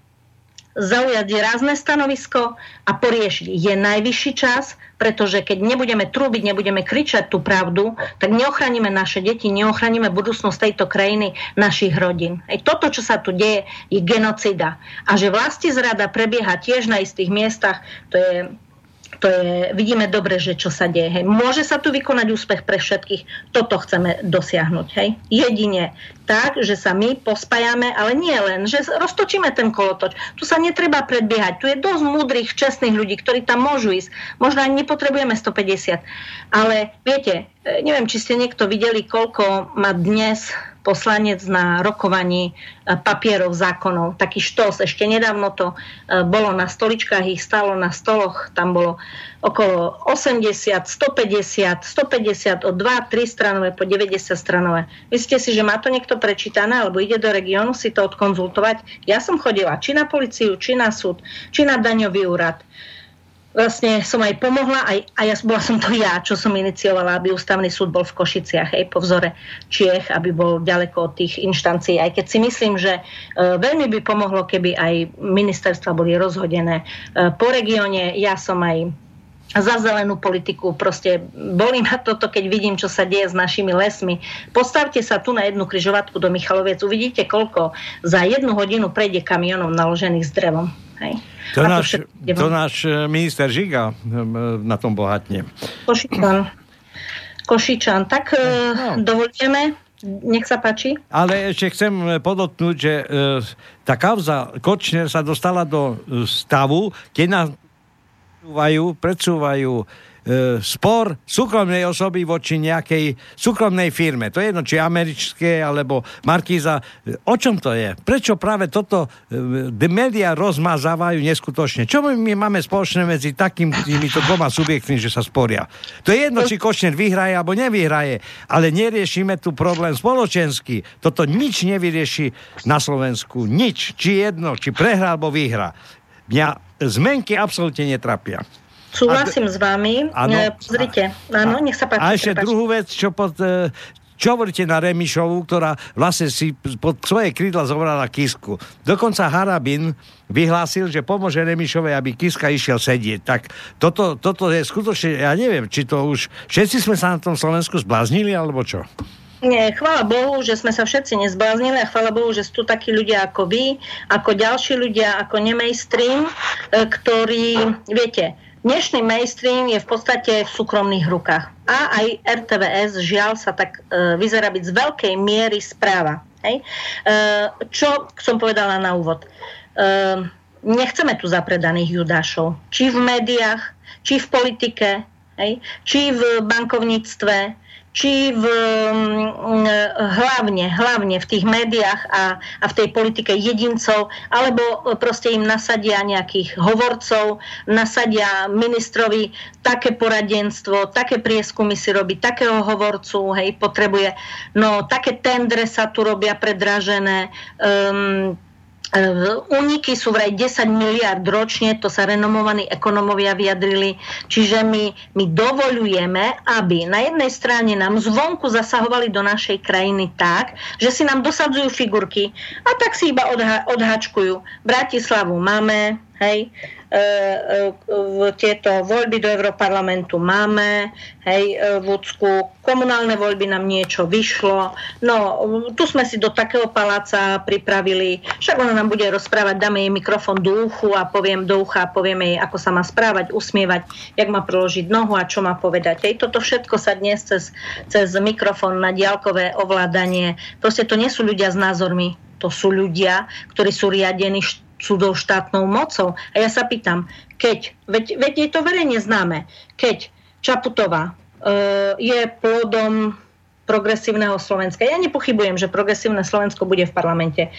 C: zaujať rázne stanovisko a poriešiť. Je najvyšší čas, pretože keď nebudeme trúbiť, nebudeme kričať tú pravdu, tak neochránime naše deti, neochránime budúcnosť tejto krajiny, našich rodín. Aj toto, čo sa tu deje, je genocida. A že vlasti zrada prebieha tiež na istých miestach, to je to je, vidíme dobre, že čo sa deje. Hej. Môže sa tu vykonať úspech pre všetkých, toto chceme dosiahnuť. Hej. Jedine tak, že sa my pospájame, ale nie len, že roztočíme ten kolotoč. Tu sa netreba predbiehať. Tu je dosť múdrych, čestných ľudí, ktorí tam môžu ísť. Možno ani nepotrebujeme 150. Ale viete, e, neviem, či ste niekto videli, koľko má dnes poslanec na rokovaní e, papierov, zákonov. Taký štos. Ešte nedávno to e, bolo na stoličkách, ich stalo na stoloch. Tam bolo okolo 80, 150, 150 od 2, 3 stranové po 90 stranové. Myslíte si, že má to niekto prečítané, alebo ide do regiónu si to odkonzultovať? Ja som chodila či na policiu, či na súd, či na daňový úrad. Vlastne som aj pomohla, aj, a ja bola som to ja, čo som iniciovala, aby ústavný súd bol v Košiciach, aj po vzore Čiech, aby bol ďaleko od tých inštancií. Aj keď si myslím, že e, veľmi by pomohlo, keby aj ministerstva boli rozhodené e, po regióne. Ja som aj za zelenú politiku. Proste bolí ma toto, keď vidím, čo sa deje s našimi lesmi. Postavte sa tu na jednu kryžovatku do Michaloviec, uvidíte, koľko za jednu hodinu prejde kamionov naložených s drevom. Hej.
B: To, náš, to náš e, minister Žiga e, na tom bohatne.
C: Košičan. Košičan. Tak e, no. dovolíme, nech sa páči.
B: Ale ešte chcem podotknúť, že tá kauza Kočner sa dostala do stavu, keď nás predsúvajú, predsúvajú spor súkromnej osoby voči nejakej súkromnej firme. To je jedno, či americké, alebo Markíza. O čom to je? Prečo práve toto e, médiá rozmazávajú neskutočne? Čo my, máme spoločné medzi takým týmito dvoma subjektmi, že sa sporia? To je jedno, či Košner vyhraje alebo nevyhraje, ale neriešime tu problém spoločenský. Toto nič nevyrieši na Slovensku. Nič. Či jedno, či prehra alebo vyhra. Mňa zmenky absolútne netrapia.
C: Súhlasím a, s vami. Ano, e, Pozrite, áno, nech sa páči.
B: A ešte druhú vec, čo pod, e, čo hovoríte na Remišovu, ktorá vlastne si pod svoje krídla zobrala Kisku. Dokonca Harabin vyhlásil, že pomôže Remišovej, aby Kiska išiel sedieť. Tak toto, toto je skutočne, ja neviem, či to už všetci sme sa na tom Slovensku zbláznili, alebo čo?
C: Nie, chvála Bohu, že sme sa všetci nezbláznili a chvála Bohu, že sú tu takí ľudia ako vy, ako ďalší ľudia, ako nemainstream, e, ktorí, viete, dnešný mainstream je v podstate v súkromných rukách. A aj RTVS, žiaľ, sa tak e, vyzerá byť z veľkej miery správa. Hej? E, čo som povedala na úvod? E, nechceme tu zapredaných judášov. Či v médiách, či v politike, hej? či v bankovníctve, či v, mm, hlavne, hlavne v tých médiách a, a v tej politike jedincov, alebo proste im nasadia nejakých hovorcov, nasadia ministrovi také poradenstvo, také prieskumy si robí, takého hovorcu, hej, potrebuje. No, také tendre sa tu robia predražené. Um, Úniky sú vraj 10 miliard ročne, to sa renomovaní ekonomovia vyjadrili, čiže my, my dovolujeme, aby na jednej strane nám zvonku zasahovali do našej krajiny tak, že si nám dosadzujú figurky a tak si iba odha- odhačkujú. Bratislavu máme, hej, tieto voľby do Európarlamentu máme, hej, e, v Úcku, komunálne voľby nám niečo vyšlo, no tu sme si do takého paláca pripravili, však ona nám bude rozprávať, dáme jej mikrofón do uchu a poviem do ucha a povieme jej, ako sa má správať, usmievať, jak má proložiť nohu a čo má povedať. Hej, toto všetko sa dnes cez, cez mikrofón na diálkové ovládanie, proste to nie sú ľudia s názormi, to sú ľudia, ktorí sú riadení súdov štátnou mocou. A ja sa pýtam, keď, veď, veď je to verejne známe, keď Čaputová uh, je plodom progresívneho Slovenska. Ja nepochybujem, že progresívne Slovensko bude v parlamente. E,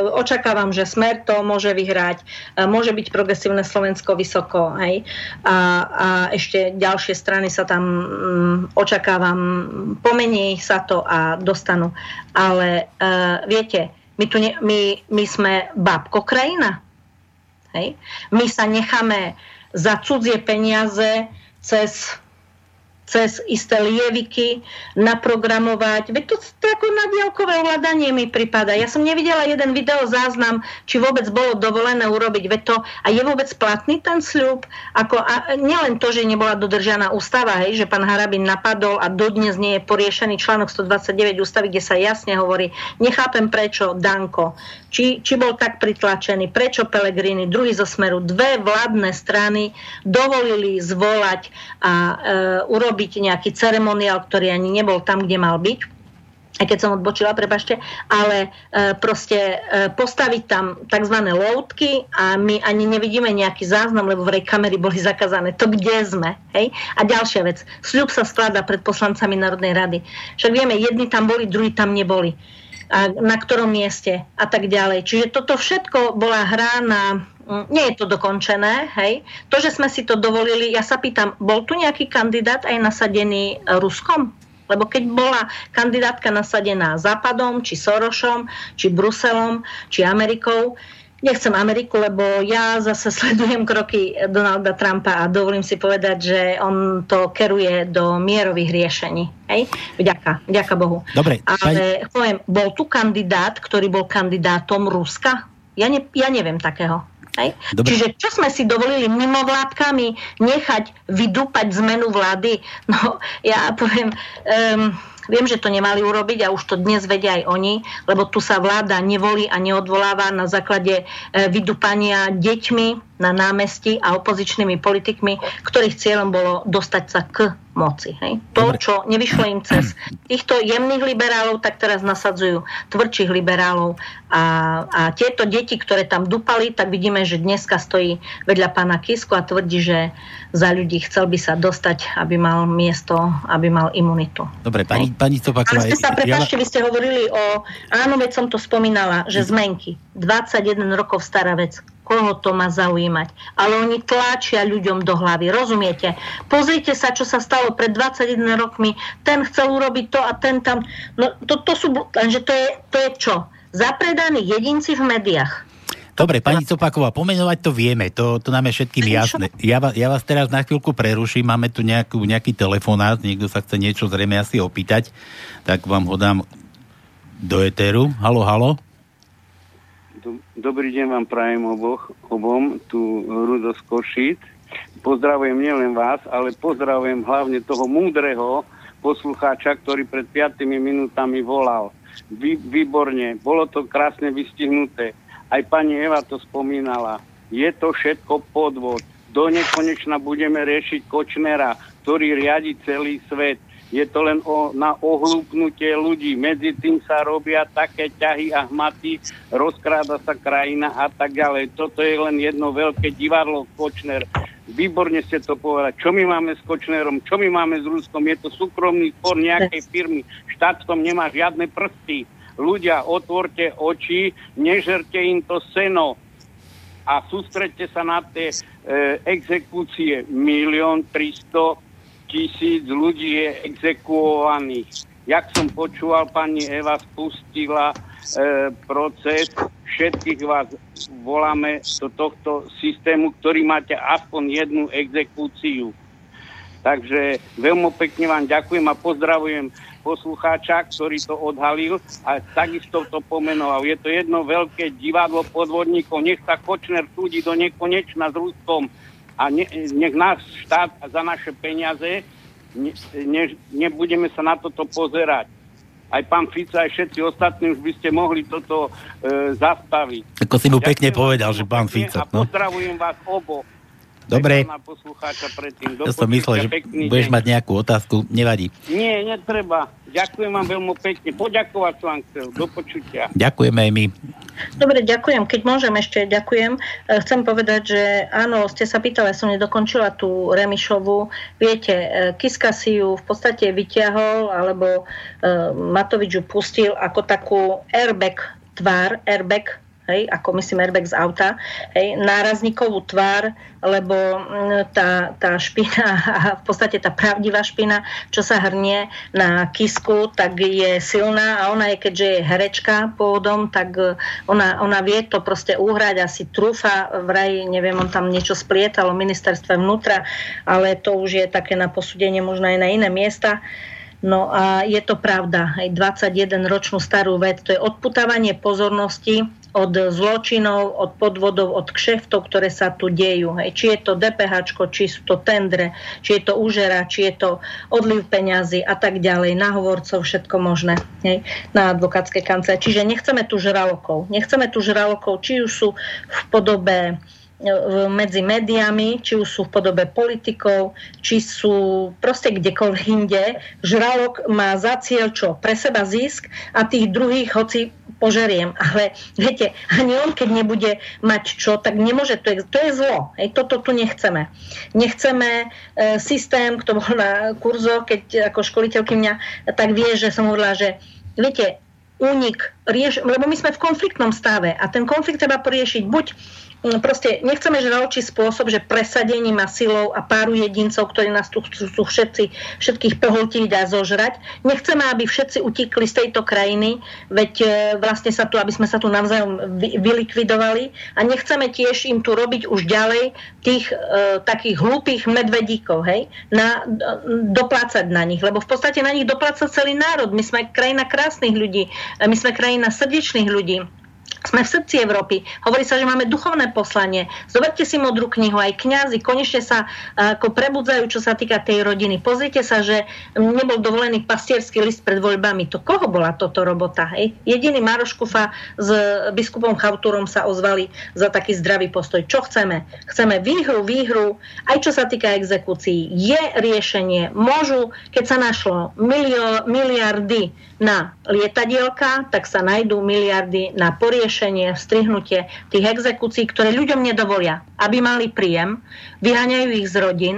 C: očakávam, že Smer to môže vyhrať, e, môže byť progresívne Slovensko vysoko. Hej? A, a ešte ďalšie strany sa tam um, očakávam, pomení sa to a dostanú. Ale uh, viete, my, tu ne, my, my sme bábko krajina. Hej? My sa necháme za cudzie peniaze cez cez isté lieviky naprogramovať. Veď to, to ako na diálkové ovládanie mi prípada. Ja som nevidela jeden video záznam, či vôbec bolo dovolené urobiť. Veď to, a je vôbec platný ten sľub? Ako, a nielen to, že nebola dodržaná ústava, hej, že pán Harabin napadol a dodnes nie je poriešený článok 129 ústavy, kde sa jasne hovorí, nechápem prečo Danko, či, či bol tak pritlačený, prečo Pelegrini, druhý zo smeru, dve vládne strany dovolili zvolať a e, urobiť urobiť nejaký ceremoniál, ktorý ani nebol tam, kde mal byť aj keď som odbočila, prepašte, ale e, proste e, postaviť tam tzv. loutky a my ani nevidíme nejaký záznam, lebo vraj kamery boli zakázané. To kde sme, hej? A ďalšia vec, sľub sa skladá pred poslancami Národnej rady. Však vieme, jedni tam boli, druhí tam neboli. A na ktorom mieste a tak ďalej. Čiže toto všetko bola hra na nie je to dokončené, hej. To, že sme si to dovolili, ja sa pýtam, bol tu nejaký kandidát aj nasadený e, Ruskom? Lebo keď bola kandidátka nasadená Západom, či Sorošom, či Bruselom, či Amerikou, nechcem Ameriku, lebo ja zase (laughs) sledujem kroky Donalda Trumpa a dovolím si povedať, že on to keruje do mierových riešení. Hej? Vďaka, vďaka Bohu.
A: Dobre,
C: Ale poviem, bol tu kandidát, ktorý bol kandidátom Ruska? Ja, ne, ja neviem takého. Hej? Čiže čo sme si dovolili mimo vládkami nechať vydúpať zmenu vlády? No, ja poviem... Um, Viem, že to nemali urobiť a už to dnes vedia aj oni, lebo tu sa vláda nevolí a neodvoláva na základe e, vydupania deťmi na námestí a opozičnými politikmi, ktorých cieľom bolo dostať sa k moci. Hej? To, čo nevyšlo im cez týchto jemných liberálov, tak teraz nasadzujú tvrdších liberálov. A, a tieto deti, ktoré tam dupali, tak vidíme, že dneska stojí vedľa pána Kisku a tvrdí, že za ľudí chcel by sa dostať, aby mal miesto, aby mal imunitu.
A: Dobre, pani, pani Topaková...
C: Ale ste sa, prepáčte, vy ste hovorili o... Áno, veď som to spomínala, že zmenky. 21 rokov stará vec koho to má zaujímať. Ale oni tláčia ľuďom do hlavy, rozumiete? Pozrite sa, čo sa stalo pred 21 rokmi. Ten chcel urobiť to a ten tam... No to, to sú... Lenže to je, to je čo? Zapredaní jedinci v médiách.
A: Dobre, pani Copaková, pomenovať to vieme, to, to nám je všetkým jasné. Ja, ja vás teraz na chvíľku preruším, máme tu nejakú, nejaký telefonát, niekto sa chce niečo zrejme asi opýtať, tak vám ho dám do etéru. Halo, halo.
D: Dobrý deň vám prajem oboch, obom, tu Rudo z Košít. Pozdravujem nielen vás, ale pozdravujem hlavne toho múdreho poslucháča, ktorý pred 5 minútami volal. Vy, výborne, bolo to krásne vystihnuté. Aj pani Eva to spomínala. Je to všetko podvod. Do nekonečna budeme riešiť Kočnera, ktorý riadi celý svet je to len o, na ohlúpnutie ľudí. Medzi tým sa robia také ťahy a hmaty, rozkráda sa krajina a tak ďalej. Toto je len jedno veľké divadlo Kočner. Výborne ste to povedali. Čo my máme s Kočnerom? Čo my máme s Ruskom? Je to súkromný spor nejakej firmy. Štát v tom nemá žiadne prsty. Ľudia, otvorte oči, nežerte im to seno a sústredte sa na tie e, exekúcie. Milión tristo tisíc ľudí je exekuovaných. Jak som počúval, pani Eva spustila e, proces, všetkých vás voláme do tohto systému, ktorý máte aspoň jednu exekúciu. Takže veľmi pekne vám ďakujem a pozdravujem poslucháča, ktorý to odhalil a takisto to pomenoval. Je to jedno veľké divadlo podvodníkov. Nech sa Kočner súdi do nekonečna s Ruskom a ne, nech náš štát za naše peniaze, ne, ne, nebudeme sa na toto pozerať. Aj pán Fica, aj všetci ostatní už by ste mohli toto e, zastaviť.
A: Ako si mu pekne povedal, že pán Fica.
D: No. A pozdravujem vás obo.
A: Dobre. Ja som myslel, že budeš deň. mať nejakú otázku. Nevadí.
D: Nie, netreba. Ďakujem vám veľmi pekne. Poďakovať vám chcel. Do počutia.
A: Ďakujeme aj my.
C: Dobre, ďakujem. Keď môžem ešte, ďakujem. E, chcem povedať, že áno, ste sa pýtali, ja som nedokončila tú Remišovu. Viete, e, Kiska si ju v podstate vyťahol, alebo e, Matovič ju pustil ako takú airbag tvár, airbag hej, ako myslím airbag z auta, hej, nárazníkovú tvár, lebo mm, tá, tá špina a (laughs) v podstate tá pravdivá špina, čo sa hrnie na kisku, tak je silná a ona je, keďže je herečka pôvodom, tak e, ona, ona vie to proste uhrať, asi trúfa, vraj, neviem, on tam niečo splietalo ministerstve vnútra, ale to už je také na posúdenie možno aj na iné miesta. No a je to pravda, aj 21 ročnú starú vec, to je odputávanie pozornosti od zločinov, od podvodov, od kšeftov, ktoré sa tu dejú. Hej. Či je to DPH, či sú to tendre, či je to úžera, či je to odliv peňazí a tak ďalej, na hovorcov, všetko možné hej, na advokátskej kancelárii. Čiže nechceme tu žralokov. Nechceme tu žralokov, či už sú v podobe medzi médiami, či už sú v podobe politikov, či sú proste kdekoľvek inde. Žralok má za cieľ čo? Pre seba zisk a tých druhých hoci požeriem. Ale viete, ani on, keď nebude mať čo, tak nemôže, to je, to je zlo. Hej, toto tu nechceme. Nechceme e, systém, kto bol na kurzo, keď ako školiteľky mňa, tak vie, že som hovorila, že viete, únik rieš, lebo my sme v konfliktnom stave a ten konflikt treba poriešiť buď Mm, proste nechceme žraločí spôsob, že presadením a silou a páru jedincov, ktorí nás tu chcú všetci, všetkých pohltiť a zožrať. Nechceme, aby všetci utikli z tejto krajiny, veď e, vlastne sa tu, aby sme sa tu navzájom vylikvidovali a nechceme tiež im tu robiť už ďalej tých e, takých hlúpých medvedíkov, hej, na, doplácať na nich, lebo v podstate na nich dopláca celý národ. My sme krajina krásnych ľudí, my sme krajina srdečných ľudí sme v srdci Európy. Hovorí sa, že máme duchovné poslanie. Zoberte si modrú knihu, aj kňazi konečne sa ako prebudzajú, čo sa týka tej rodiny. Pozrite sa, že nebol dovolený pastierský list pred voľbami. To koho bola toto robota? Hej? Jediný Maroš Kufa s biskupom Chautúrom sa ozvali za taký zdravý postoj. Čo chceme? Chceme výhru, výhru, aj čo sa týka exekúcií. Je riešenie. Môžu, keď sa našlo milio, miliardy na lietadielka, tak sa najdú miliardy na poriešenie, strihnutie tých exekúcií, ktoré ľuďom nedovolia, aby mali príjem, vyháňajú ich z rodín,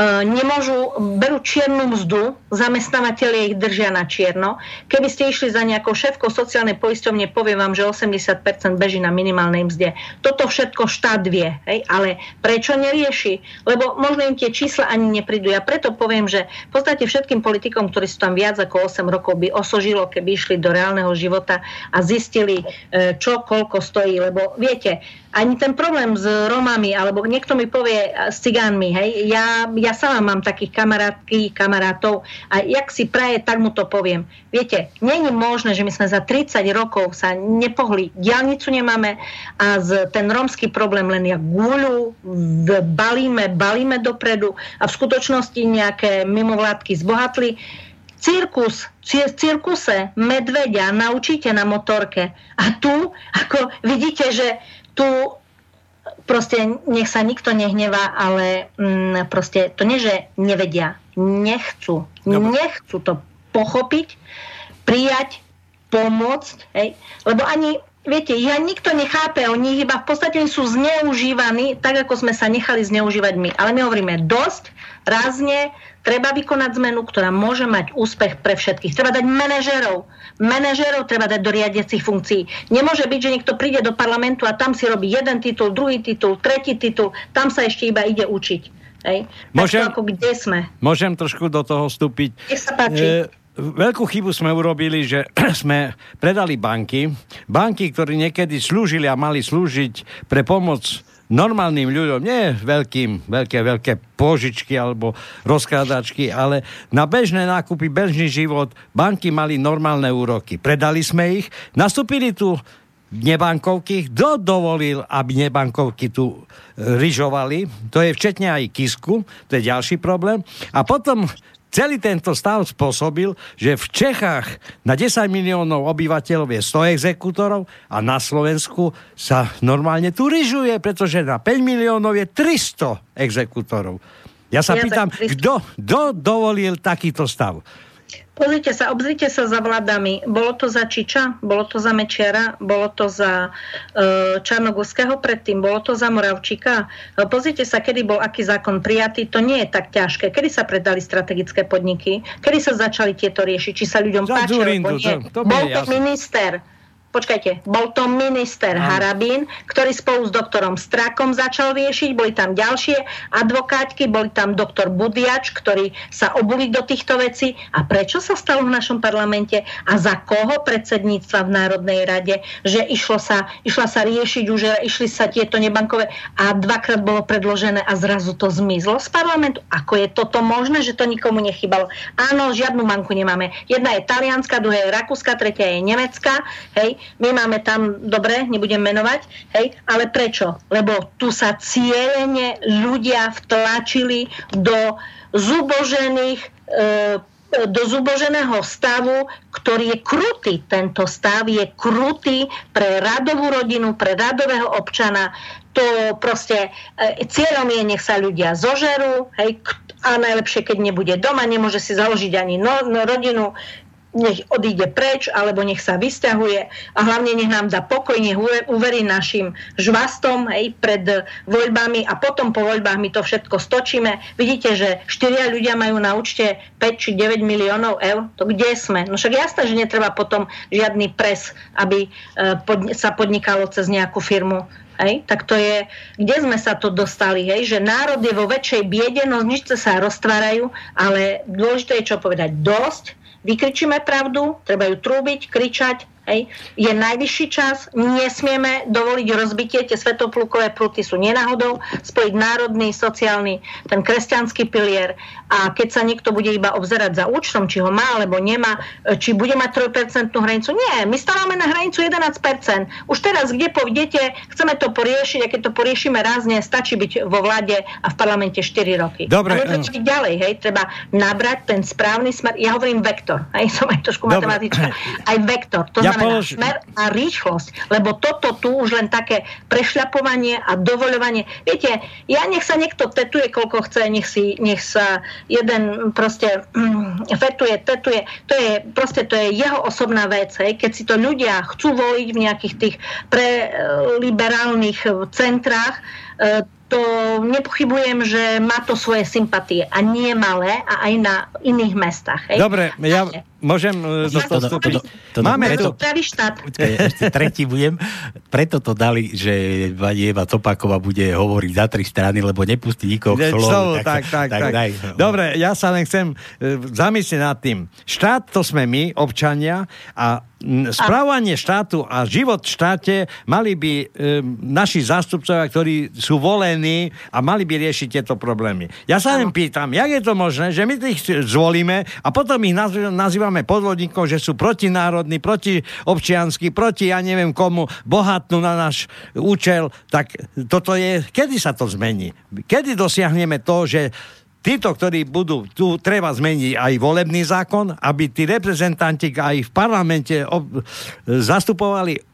C: nemôžu, berú čiernu mzdu, zamestnávateľe ich držia na čierno. Keby ste išli za nejakou šéfkou sociálnej poisťovne, poviem vám, že 80% beží na minimálnej mzde. Toto všetko štát vie, hej? ale prečo nerieši? Lebo možno im tie čísla ani neprídu. Ja preto poviem, že v podstate všetkým politikom, ktorí sú tam viac ako 8 rokov, by osožilo, keby išli do reálneho života a zistili, e, čo koľko stojí. Lebo viete, ani ten problém s Romami, alebo niekto mi povie s cigánmi, hej, ja, ja sama mám takých kamarátky, kamarátov a jak si praje, tak mu to poviem. Viete, je možné, že my sme za 30 rokov sa nepohli, diálnicu nemáme a z, ten rómsky problém len jak guľu, balíme, balíme dopredu a v skutočnosti nejaké mimovládky zbohatli cirkus, v cirkuse medvedia naučíte na motorke. A tu, ako vidíte, že tu proste nech sa nikto nehnevá, ale mm, proste to nie, že nevedia, nechcú. Dobre. Nechcú to pochopiť, prijať, pomôcť, hej? lebo ani Viete, ja nikto nechápe o nich, iba v podstate sú zneužívaní, tak ako sme sa nechali zneužívať my. Ale my hovoríme dosť, rázne, treba vykonať zmenu, ktorá môže mať úspech pre všetkých. Treba dať manažerov, manažerov treba dať do riadiacich funkcií. Nemôže byť, že niekto príde do parlamentu a tam si robí jeden titul, druhý titul, tretí titul, tam sa ešte iba ide učiť. Hej?
B: Môžem,
C: ako kde sme?
B: Môžem trošku do toho vstúpiť.
C: Nech sa páči. E-
B: veľkú chybu sme urobili, že (clears throat) sme predali banky. Banky, ktoré niekedy slúžili a mali slúžiť pre pomoc normálnym ľuďom, nie veľkým, veľké, veľké požičky alebo rozkrádačky, ale na bežné nákupy, bežný život banky mali normálne úroky. Predali sme ich, nastúpili tu nebankovky. Kto dovolil, aby nebankovky tu e, ryžovali? To je včetne aj Kisku, to je ďalší problém. A potom Celý tento stav spôsobil, že v Čechách na 10 miliónov obyvateľov je 100 exekútorov a na Slovensku sa normálne turižuje, pretože na 5 miliónov je 300 exekútorov. Ja sa ja pýtam, kto dovolil takýto stav?
C: Pozrite sa, obzrite sa za vládami. Bolo to za Čiča, bolo to za Mečiara, bolo to za e, Čarnogurského predtým, bolo to za Moravčíka. E, pozrite sa, kedy bol aký zákon prijatý, to nie je tak ťažké. Kedy sa predali strategické podniky, kedy sa začali tieto riešiť, či sa ľuďom páčilo, alebo nie. Bol to minister počkajte, bol to minister Aj. Harabín, ktorý spolu s doktorom Strakom začal riešiť, boli tam ďalšie advokátky, boli tam doktor Budiač, ktorí sa obuli do týchto vecí. A prečo sa stalo v našom parlamente a za koho predsedníctva v Národnej rade, že išlo sa, išla sa riešiť už, išli sa tieto nebankové a dvakrát bolo predložené a zrazu to zmizlo z parlamentu. Ako je toto možné, že to nikomu nechybalo? Áno, žiadnu banku nemáme. Jedna je talianská, druhá je rakúska, tretia je nemecká. Hej, my máme tam, dobre, nebudem menovať, hej, ale prečo? Lebo tu sa cieľene ľudia vtlačili do zubožených e, do zuboženého stavu, ktorý je krutý. Tento stav je krutý pre radovú rodinu, pre radového občana. To proste e, cieľom je, nech sa ľudia zožerú, hej, a najlepšie, keď nebude doma, nemôže si založiť ani no, no, rodinu, nech odíde preč, alebo nech sa vysťahuje a hlavne nech nám dá pokoj, nech uverí našim žvastom hej, pred voľbami a potom po voľbách my to všetko stočíme. Vidíte, že štyria ľudia majú na účte 5 či 9 miliónov eur. To kde sme? No však jasné, že netreba potom žiadny pres, aby e, sa podnikalo cez nejakú firmu. Hej? Tak to je, kde sme sa to dostali, hej? že národ je vo väčšej biede, no nič sa roztvárajú, ale dôležité je čo povedať dosť, vykričíme pravdu, treba ju trúbiť, kričať, Hej. Je najvyšší čas, nesmieme dovoliť rozbitie, tie svetoplukové pruty sú nenáhodou, spojiť národný, sociálny, ten kresťanský pilier. A keď sa niekto bude iba obzerať za účtom, či ho má alebo nemá, či bude mať 3% hranicu, nie, my stávame na hranicu 11%. Už teraz, kde povedete, chceme to poriešiť. A keď to poriešime rázne, stačí byť vo vláde a v parlamente 4 roky.
B: Dobre.
C: A ďalej, hej, treba nabrať ten správny smer, ja hovorím vektor, hej, som aj trošku matematička, aj vektor. To ja znamená polož... smer a rýchlosť. Lebo toto tu už len také prešľapovanie a dovoľovanie. Viete, ja nech sa niekto tetuje, koľko chce, nech, si, nech sa jeden proste mm, fetuje, tetuje. To je proste to je jeho osobná vec. Hej. Keď si to ľudia chcú voliť v nejakých tých preliberálnych centrách, e, to nepochybujem, že má to svoje sympatie a nie malé a aj na iných mestách. Hej?
B: Dobre, ja môžem e, do toho vstúpiť.
C: Máme tu... Pravý štát.
A: ešte tretí budem. Preto to dali, že pani Eva Topáková bude hovoriť za tri strany, lebo nepustí nikoho k slovu.
B: Tak, tak, tak, tak. Daj. Dobre, ja sa len chcem e, zamyslieť nad tým. Štát to sme my, občania, a správanie štátu a život v štáte mali by e, naši zástupcovia, ktorí sú volení a mali by riešiť tieto problémy. Ja sa len pýtam, jak je to možné, že my tých zvolíme a potom ich nazývame podvodníkov, že sú protinárodní, protiobčiansky, proti ja neviem komu, bohatnú na náš účel, tak toto je, kedy sa to zmení? Kedy dosiahneme to, že títo, ktorí budú, tu treba zmeniť aj volebný zákon, aby tí reprezentanti aj v parlamente ob, zastupovali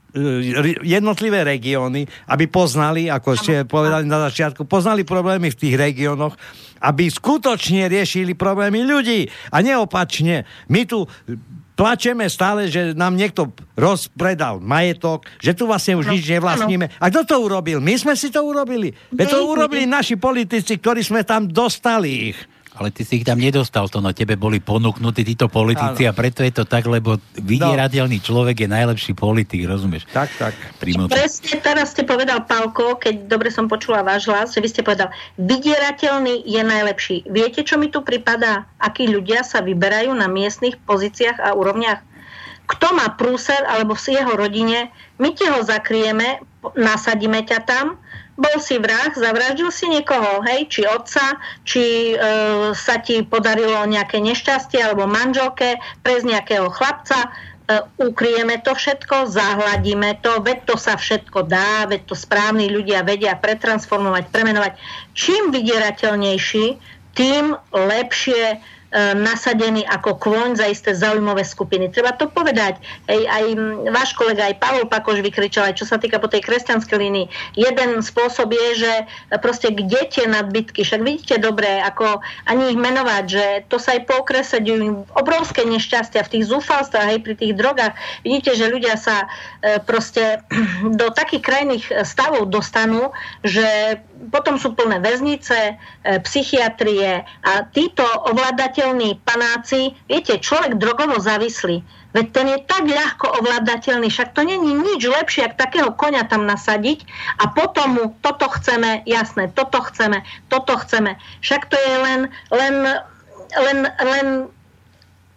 B: jednotlivé regióny, aby poznali, ako ste povedali na začiatku, poznali problémy v tých regiónoch, aby skutočne riešili problémy ľudí a neopačne. My tu plačeme stále, že nám niekto rozpredal majetok, že tu vlastne už no, nič nevlastníme. A kto to urobil? My sme si to urobili. Veď to urobili naši politici, ktorí sme tam dostali ich.
A: Ale ty si ich tam nedostal, to no tebe boli ponúknutí títo politici ano. a preto je to tak, lebo vydierateľný no. človek je najlepší politik, rozumieš?
B: Tak, tak.
C: Presne teraz ste povedal, Pálko, keď dobre som počula váš hlas, že vy ste povedal, vydierateľný je najlepší. Viete, čo mi tu pripadá? Akí ľudia sa vyberajú na miestnych pozíciách a úrovniach? Kto má prúser alebo v jeho rodine, my ti ho zakrieme, nasadíme ťa tam, bol si vrah, zavraždil si niekoho, hej, či otca, či e, sa ti podarilo nejaké nešťastie alebo manželke, prez nejakého chlapca, e, ukryjeme to všetko, zahladíme to, veď to sa všetko dá, veď to správni ľudia vedia pretransformovať, premenovať. Čím vydierateľnejší, tým lepšie Nasadený ako kvoň za isté zaujímavé skupiny. Treba to povedať. Ej, aj váš kolega, aj Pavel Pakoš vykričal, aj čo sa týka po tej kresťanskej línii. Jeden spôsob je, že proste kde tie nadbytky, však vidíte dobre, ako ani ich menovať, že to sa aj po okrese obrovské nešťastia v tých zúfalstvách, aj pri tých drogách. Vidíte, že ľudia sa e, proste (clears throat) do takých krajných stavov dostanú, že potom sú plné väznice, e, psychiatrie a títo ovládateľní panáci, viete, človek drogovo závislý, veď ten je tak ľahko ovládateľný, však to není nič lepšie, ak takého konia tam nasadiť a potom mu toto chceme, jasné, toto chceme, toto chceme. Však to je len, len, len, len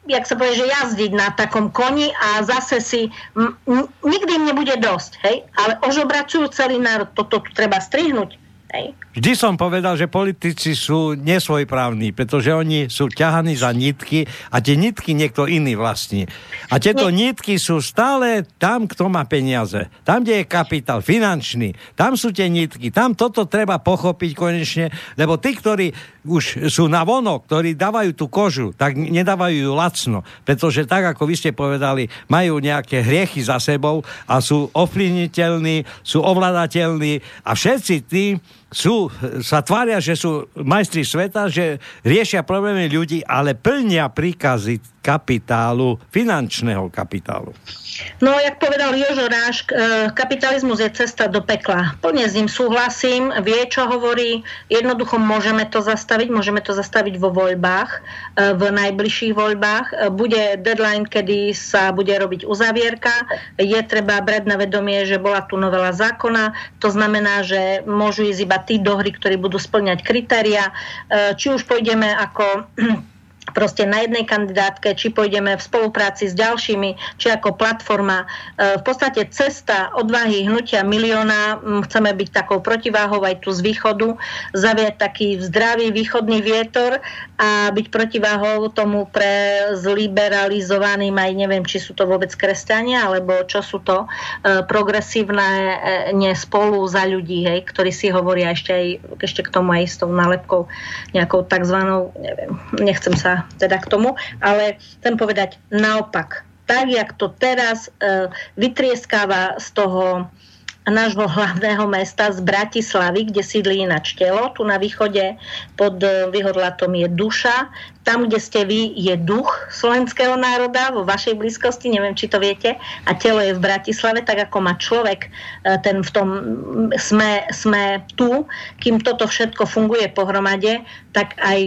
C: jak sa povie, že jazdiť na takom koni a zase si m, m, nikdy im nebude dosť, hej? Ale ožobračujú celý národ, toto tu treba strihnúť. Hej.
B: Vždy som povedal, že politici sú nesvojprávni, pretože oni sú ťahaní za nitky a tie nitky niekto iný vlastní. A tieto Nie. nitky sú stále tam, kto má peniaze. Tam, kde je kapitál finančný. Tam sú tie nitky. Tam toto treba pochopiť konečne, lebo tí, ktorí už sú na vonok, ktorí dávajú tú kožu, tak nedávajú ju lacno. Pretože tak, ako vy ste povedali, majú nejaké hriechy za sebou a sú ovplyvniteľní, sú ovladateľní a všetci tí, sú, sa tvária, že sú majstri sveta, že riešia problémy ľudí, ale plnia príkazy kapitálu, finančného kapitálu.
C: No, jak povedal Jožo Ráš, e, kapitalizmus je cesta do pekla. Plne s ním súhlasím, vie, čo hovorí. Jednoducho môžeme to zastaviť, môžeme to zastaviť vo voľbách, e, v najbližších voľbách. E, bude deadline, kedy sa bude robiť uzavierka. Je treba brať na vedomie, že bola tu novela zákona. To znamená, že môžu ísť iba tí dohry, ktorí budú splňať kritéria. Či už pôjdeme ako proste na jednej kandidátke, či pôjdeme v spolupráci s ďalšími, či ako platforma. E, v podstate cesta odvahy hnutia milióna, chceme byť takou protiváhou aj tu z východu, zaviať taký zdravý východný vietor a byť protiváhou tomu pre zliberalizovaným, aj neviem, či sú to vôbec kresťania, alebo čo sú to e, progresívne ne spolu za ľudí, hej, ktorí si hovoria ešte, aj, ešte k tomu aj s tou nálepkou nejakou takzvanou, neviem, nechcem sa teda k tomu, ale chcem povedať naopak. Tak, jak to teraz e, vytrieskáva z toho nášho hlavného mesta z Bratislavy, kde sídli ináč telo. Tu na východe pod Vyhodlatom je duša. Tam, kde ste vy, je duch slovenského národa vo vašej blízkosti, neviem, či to viete. A telo je v Bratislave, tak ako má človek, e, ten v tom sme, sme tu, kým toto všetko funguje pohromade, tak aj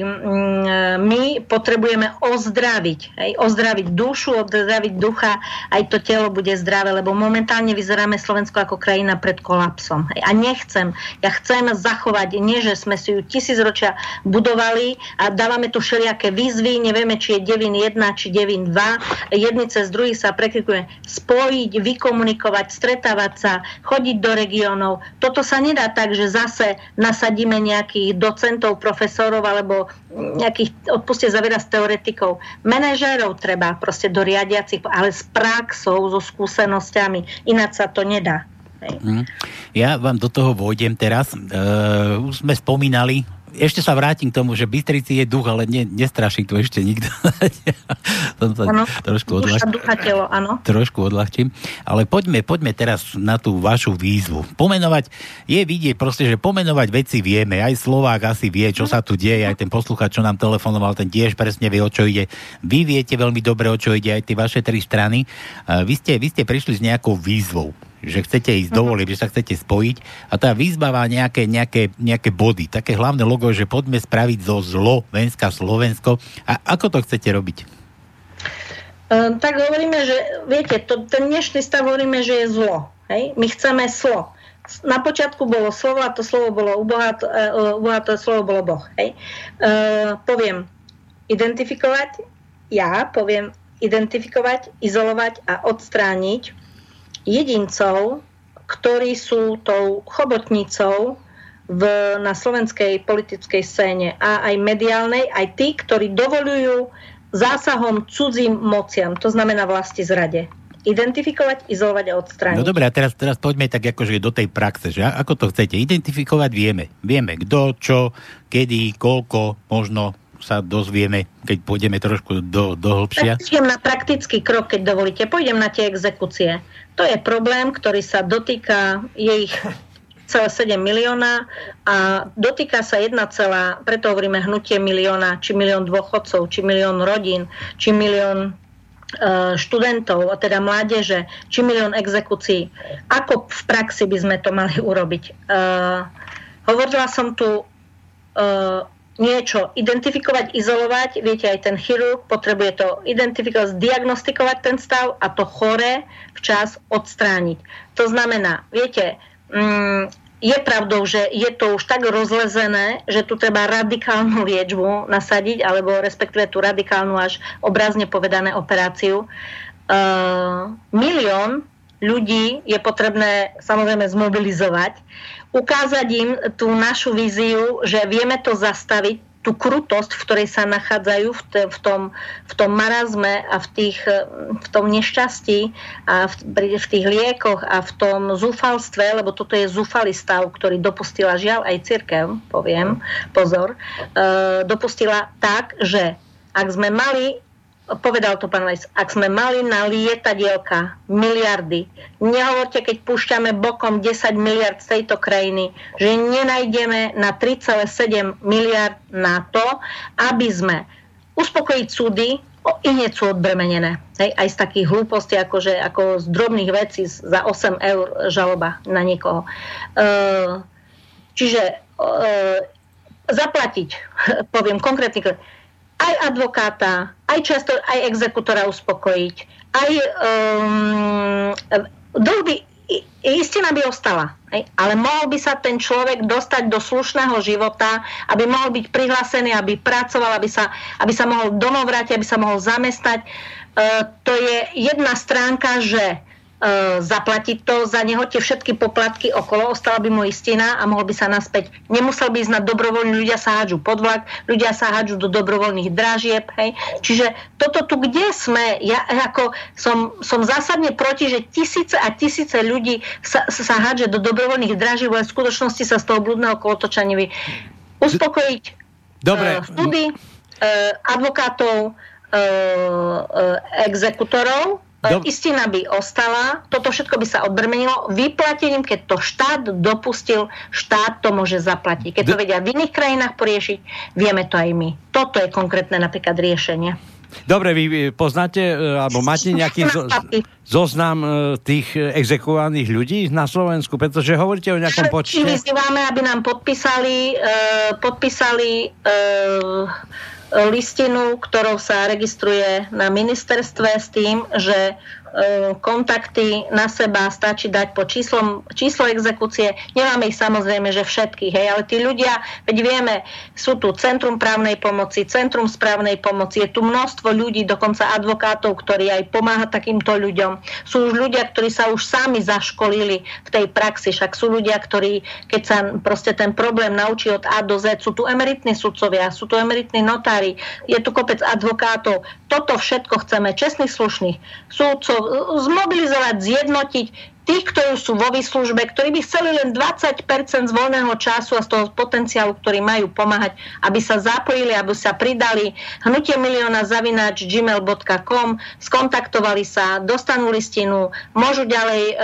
C: my potrebujeme ozdraviť. Hej? Ozdraviť dušu, ozdraviť ducha, aj to telo bude zdravé, lebo momentálne vyzeráme Slovensko ako krajina pred kolapsom. Hej. A nechcem, ja chcem zachovať, nie že sme si ju tisícročia budovali a dávame tu všelijaké výzvy, nevieme, či je Devin 1, či Devin 2, jedni cez druhý sa preklikuje, spojiť, vykomunikovať, stretávať sa, chodiť do regiónov. Toto sa nedá tak, že zase nasadíme nejakých docentov, profesorov alebo nejakých, odpustie za z teoretikov. Manažérov treba proste do riadiacich, ale s praxou, so skúsenosťami. Ináč sa to nedá.
A: Mhm. Ja vám do toho vôjdem teraz. Uh, už sme spomínali, ešte sa vrátim k tomu, že Bystrici je duch, ale ne, nestraší tu ešte nikto. (laughs)
C: ano, trošku, odľahčím,
A: trošku odľahčím. Ale poďme, poďme teraz na tú vašu výzvu. Pomenovať, je vidieť proste, že pomenovať veci vieme. Aj Slovák asi vie, čo sa tu deje, aj ten posluchač, čo nám telefonoval, ten tiež presne vie, o čo ide. Vy viete veľmi dobre, o čo ide, aj tie vaše tri strany. Vy ste, vy ste prišli s nejakou výzvou že chcete ísť uh-huh. do volieb, že sa chcete spojiť a tá výzva má nejaké, nejaké, nejaké body. Také hlavné logo, že poďme spraviť zo Slovenska Slovensko. A ako to chcete robiť?
C: Uh, tak hovoríme, že viete, to, ten dnešný stav hovoríme, že je zlo. Hej? My chceme slo. Na počiatku bolo slovo a to slovo bolo u Boha, uh, Boha to slovo bolo Boh. Hej? Uh, poviem identifikovať, ja poviem identifikovať, izolovať a odstrániť jedincov, ktorí sú tou chobotnicou v, na slovenskej politickej scéne a aj mediálnej, aj tí, ktorí dovolujú zásahom cudzím mociam, to znamená vlasti zrade identifikovať, izolovať a odstrániť.
A: No dobré, a teraz, teraz poďme tak akože do tej praxe, že ako to chcete identifikovať, vieme. Vieme kto, čo, kedy, koľko, možno sa dozvieme, keď pôjdeme trošku do, do hĺbšia?
C: Tak na praktický krok, keď dovolíte. Pôjdem na tie exekúcie. To je problém, ktorý sa dotýka jej 7 milióna a dotýka sa 1, preto hovoríme hnutie milióna, či milión dôchodcov, či milión rodín, či milión e, študentov, teda mládeže, či milión exekúcií. Ako v praxi by sme to mali (laughs) urobiť? Uh, hovorila som tu uh, niečo identifikovať, izolovať. Viete, aj ten chirurg potrebuje to identifikovať, diagnostikovať ten stav a to chore včas odstrániť. To znamená, viete, mm, je pravdou, že je to už tak rozlezené, že tu treba radikálnu liečbu nasadiť, alebo respektíve tú radikálnu až obrazne povedané operáciu. Uh, milión ľudí je potrebné samozrejme zmobilizovať ukázať im tú našu víziu, že vieme to zastaviť, tú krutosť, v ktorej sa nachádzajú v, te, v, tom, v tom marazme a v, tých, v tom nešťastí a v, v tých liekoch a v tom zúfalstve, lebo toto je zúfalý stav, ktorý dopustila žiaľ aj církev, poviem, pozor, e, dopustila tak, že ak sme mali povedal to pán Lejs, ak sme mali na lietadielka miliardy, nehovorte, keď púšťame bokom 10 miliard z tejto krajiny, že nenajdeme na 3,7 miliard na to, aby sme uspokojiť súdy, i hneď sú odbremenené. Hej, aj z takých hlúpostí, ako, že, ako z drobných vecí za 8 eur žaloba na niekoho. E, čiže e, zaplatiť, (laughs) poviem konkrétny aj advokáta, aj často aj exekutora uspokojiť, aj um, dlh by, istina by ostala, ale mohol by sa ten človek dostať do slušného života, aby mohol byť prihlásený, aby pracoval, aby sa, aby sa mohol domov vrátiť, aby sa mohol zamestnať. Uh, to je jedna stránka, že E, zaplatiť to za neho, tie všetky poplatky okolo, ostala by mu istina a mohol by sa naspäť, nemusel by ísť na dobrovoľný, ľudia sa hádžu pod vlak, ľudia sa hádžu do dobrovoľných dražieb, hej. Čiže toto tu, kde sme, ja ako som, som zásadne proti, že tisíce a tisíce ľudí sa, sa hádže do dobrovoľných dražieb, ale v skutočnosti sa z toho blúdneho kolotoča nevy uspokojiť
B: Dobre.
C: Uh, súdy, uh, advokátov, uh, uh, exekutorov, Dob- Istina by ostala, toto všetko by sa odbrmenilo vyplatením, keď to štát dopustil, štát to môže zaplatiť. Keď to vedia v iných krajinách poriešiť, vieme to aj my. Toto je konkrétne napríklad riešenie.
B: Dobre, vy poznáte, e, alebo máte nejaký zo, zoznam e, tých exekuovaných ľudí na Slovensku, pretože hovoríte o nejakom počte.
C: Vyzývame, aby nám podpísali, uh, podpísali listinu, ktorou sa registruje na ministerstve s tým, že kontakty na seba, stačí dať po číslom, číslo exekúcie. Nemáme ich samozrejme, že všetkých, hej, ale tí ľudia, veď vieme, sú tu Centrum právnej pomoci, Centrum správnej pomoci, je tu množstvo ľudí, dokonca advokátov, ktorí aj pomáha takýmto ľuďom. Sú už ľudia, ktorí sa už sami zaškolili v tej praxi, však sú ľudia, ktorí, keď sa proste ten problém naučí od A do Z, sú tu emeritní sudcovia, sú tu emeritní notári, je tu kopec advokátov. Toto všetko chceme, čestných, slušných súdcov, zmobilizovať, zjednotiť tých, ktorí sú vo výslužbe, ktorí by chceli len 20% z voľného času a z toho potenciálu, ktorý majú pomáhať, aby sa zapojili, aby sa pridali. Hnutie milióna zavinač gmail.com, skontaktovali sa, dostanú listinu, môžu ďalej e,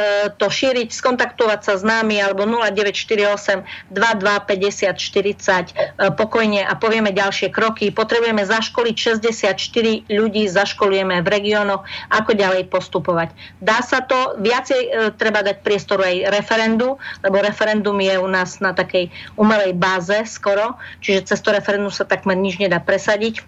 C: to šíriť, skontaktovať sa s nami alebo 0948 22 50 40 e, pokojne a povieme ďalšie kroky. Potrebujeme zaškoliť 64 ľudí, zaškolujeme v regiónoch, ako ďalej postupovať. Dá sa to viacej e, treba dať priestor aj referendu, lebo referendum je u nás na takej umelej báze skoro, čiže cez to referendum sa takmer nič nedá presadiť.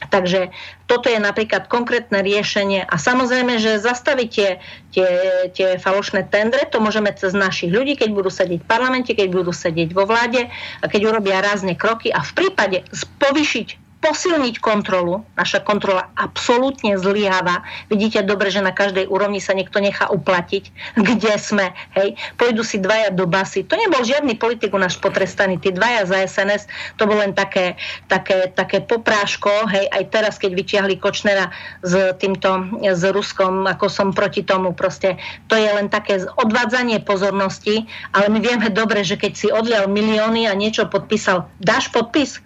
C: Takže toto je napríklad konkrétne riešenie a samozrejme, že zastaviť tie, tie, tie falošné tendre, to môžeme cez našich ľudí, keď budú sedieť v parlamente, keď budú sedieť vo vláde a keď urobia rázne kroky a v prípade povyšiť posilniť kontrolu. Naša kontrola absolútne zlyháva. Vidíte dobre, že na každej úrovni sa niekto nechá uplatiť. (laughs) Kde sme? Hej, pôjdu si dvaja do basy. To nebol žiadny politik u nás potrestaný. Tí dvaja za SNS, to bolo len také, také, také popráško. Hej, aj teraz, keď vyťahli Kočnera s týmto, s Ruskom, ako som proti tomu proste, to je len také odvádzanie pozornosti, ale my vieme dobre, že keď si odlial milióny a niečo podpísal, dáš podpis?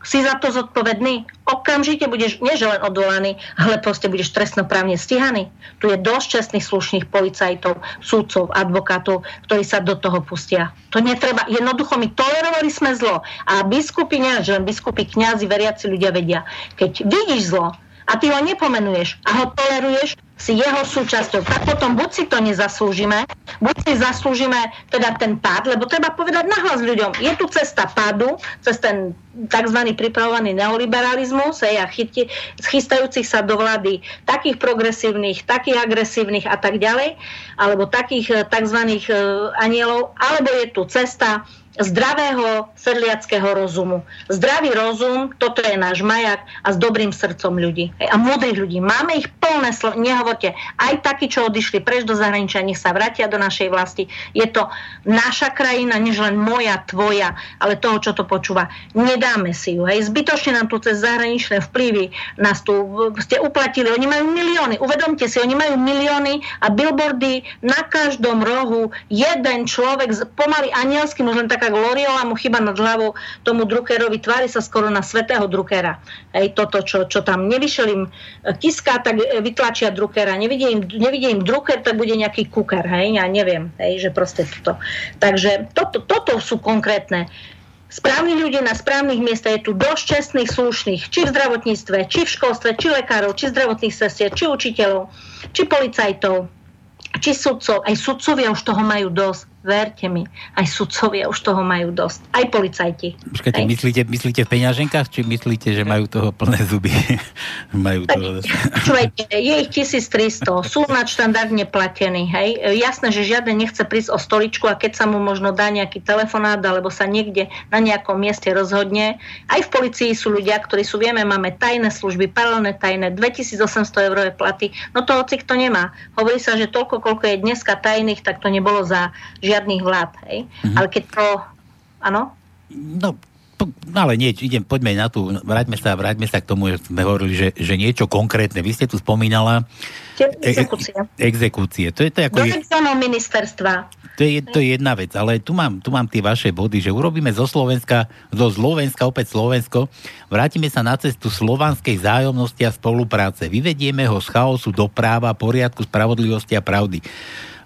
C: Si za to zodpovedný, okamžite budeš nie že odvolaný, ale proste budeš trestnoprávne stíhaný. Tu je dosť čestných slušných policajtov, súdcov, advokátov, ktorí sa do toho pustia. To netreba. Jednoducho my tolerovali sme zlo. A biskupy, nie že len biskupy, kňazi, veriaci ľudia vedia. Keď vidíš zlo a ty ho nepomenuješ a ho toleruješ, si jeho súčasťou. Tak potom buď si to nezaslúžime, buď si zaslúžime teda ten pád, lebo treba povedať nahlas ľuďom, je tu cesta pádu, cez ten tzv. pripravovaný neoliberalizmus hej, a chyti, chystajúcich sa do vlády takých progresívnych, takých agresívnych a tak ďalej, alebo takých eh, tzv. Eh, anielov, alebo je tu cesta zdravého sedliackého rozumu. Zdravý rozum, toto je náš majak a s dobrým srdcom ľudí. A múdrych ľudí. Máme ich plné slovo. Nehovorte, aj takí, čo odišli preč do zahraničia, nech sa vrátia do našej vlasti. Je to naša krajina, než len moja, tvoja, ale toho, čo to počúva. Nedáme si ju. Hej. Zbytočne nám tu cez zahraničné vplyvy nás tu ste uplatili. Oni majú milióny. Uvedomte si, oni majú milióny a billboardy na každom rohu. Jeden človek pomaly anielským, už len tak gloriola mu chyba nad hlavou tomu drukerovi, tvári sa skoro na svetého drukera. Hej, toto, čo, čo tam nevyšiel im e, kiska, tak e, vytlačia drukera. Nevidie im, nevidie im druker, tak bude nejaký kuker. Hej, ja neviem, hej, že proste toto. Takže toto, toto sú konkrétne správnych ľudí na správnych miestach, je tu dosť čestných, slušných, či v zdravotníctve, či v školstve, či lekárov, či zdravotných sestier, či učiteľov, či policajtov, či sudcov. Aj sudcovia už toho majú dosť. Verte mi, aj sudcovia už toho majú dosť. Aj policajti.
A: Počkajte, myslíte, myslíte v peňaženkách, či myslíte, že majú toho plné zuby? (laughs) majú toho... (laughs)
C: Čujete, je ich 1300, sú nadštandardne platení, hej. Jasné, že žiaden nechce prísť o stoličku a keď sa mu možno dá nejaký telefonát alebo sa niekde na nejakom mieste rozhodne. Aj v policii sú ľudia, ktorí sú, vieme, máme tajné služby, paralelné tajné, 2800 eurové platy, no to hoci kto nemá. Hovorí sa, že toľko, koľko je dneska tajných, tak to nebolo za žiadnych vlád. Hej? Mm-hmm. Ale keď to... Áno?
A: No, no ale nie, idem, poďme na tú, vráťme sa, vráťme sa k tomu, že sme hovorili, že, že niečo konkrétne. Vy ste tu spomínala
C: exekúcie.
A: E, exekúcie. To je to ako...
C: Do ministerstva.
A: To je, to je jedna vec, ale tu mám, tu mám tie vaše body, že urobíme zo Slovenska, zo Slovenska, opäť Slovensko, vrátime sa na cestu slovanskej zájomnosti a spolupráce. Vyvedieme ho z chaosu do práva, poriadku, spravodlivosti a pravdy.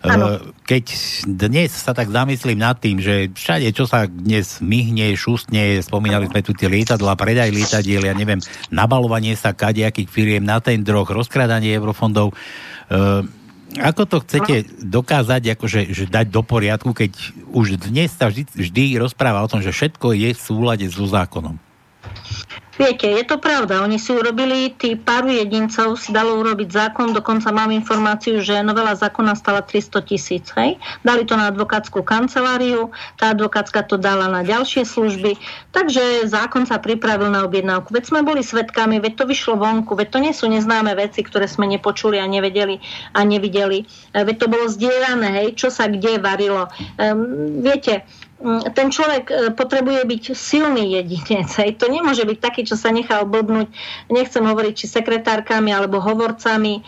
A: Ano. Eh, keď dnes sa tak zamyslím nad tým, že všade, čo sa dnes myhne, šustne, spomínali sme tu tie lietadla, predaj lietadiel, ja neviem, nabalovanie sa kadejakých firiem na tendroch, rozkradanie eurofondov, uh, ako to chcete dokázať, akože, že dať do poriadku, keď už dnes sa vždy, vždy rozpráva o tom, že všetko je v súlade so zákonom?
C: Viete, je to pravda. Oni si urobili, tí pár jedincov si dalo urobiť zákon, dokonca mám informáciu, že novela zákona stala 300 tisíc. Hej? Dali to na advokátsku kanceláriu, tá advokátska to dala na ďalšie služby, takže zákon sa pripravil na objednávku. Veď sme boli svetkami, veď to vyšlo vonku, veď to nie sú neznáme veci, ktoré sme nepočuli a nevedeli a nevideli. Veď to bolo zdieľané, hej, čo sa kde varilo. Um, viete, ten človek e, potrebuje byť silný jedinec. Hej. To nemôže byť taký, čo sa nechá obodnúť, nechcem hovoriť, či sekretárkami alebo hovorcami.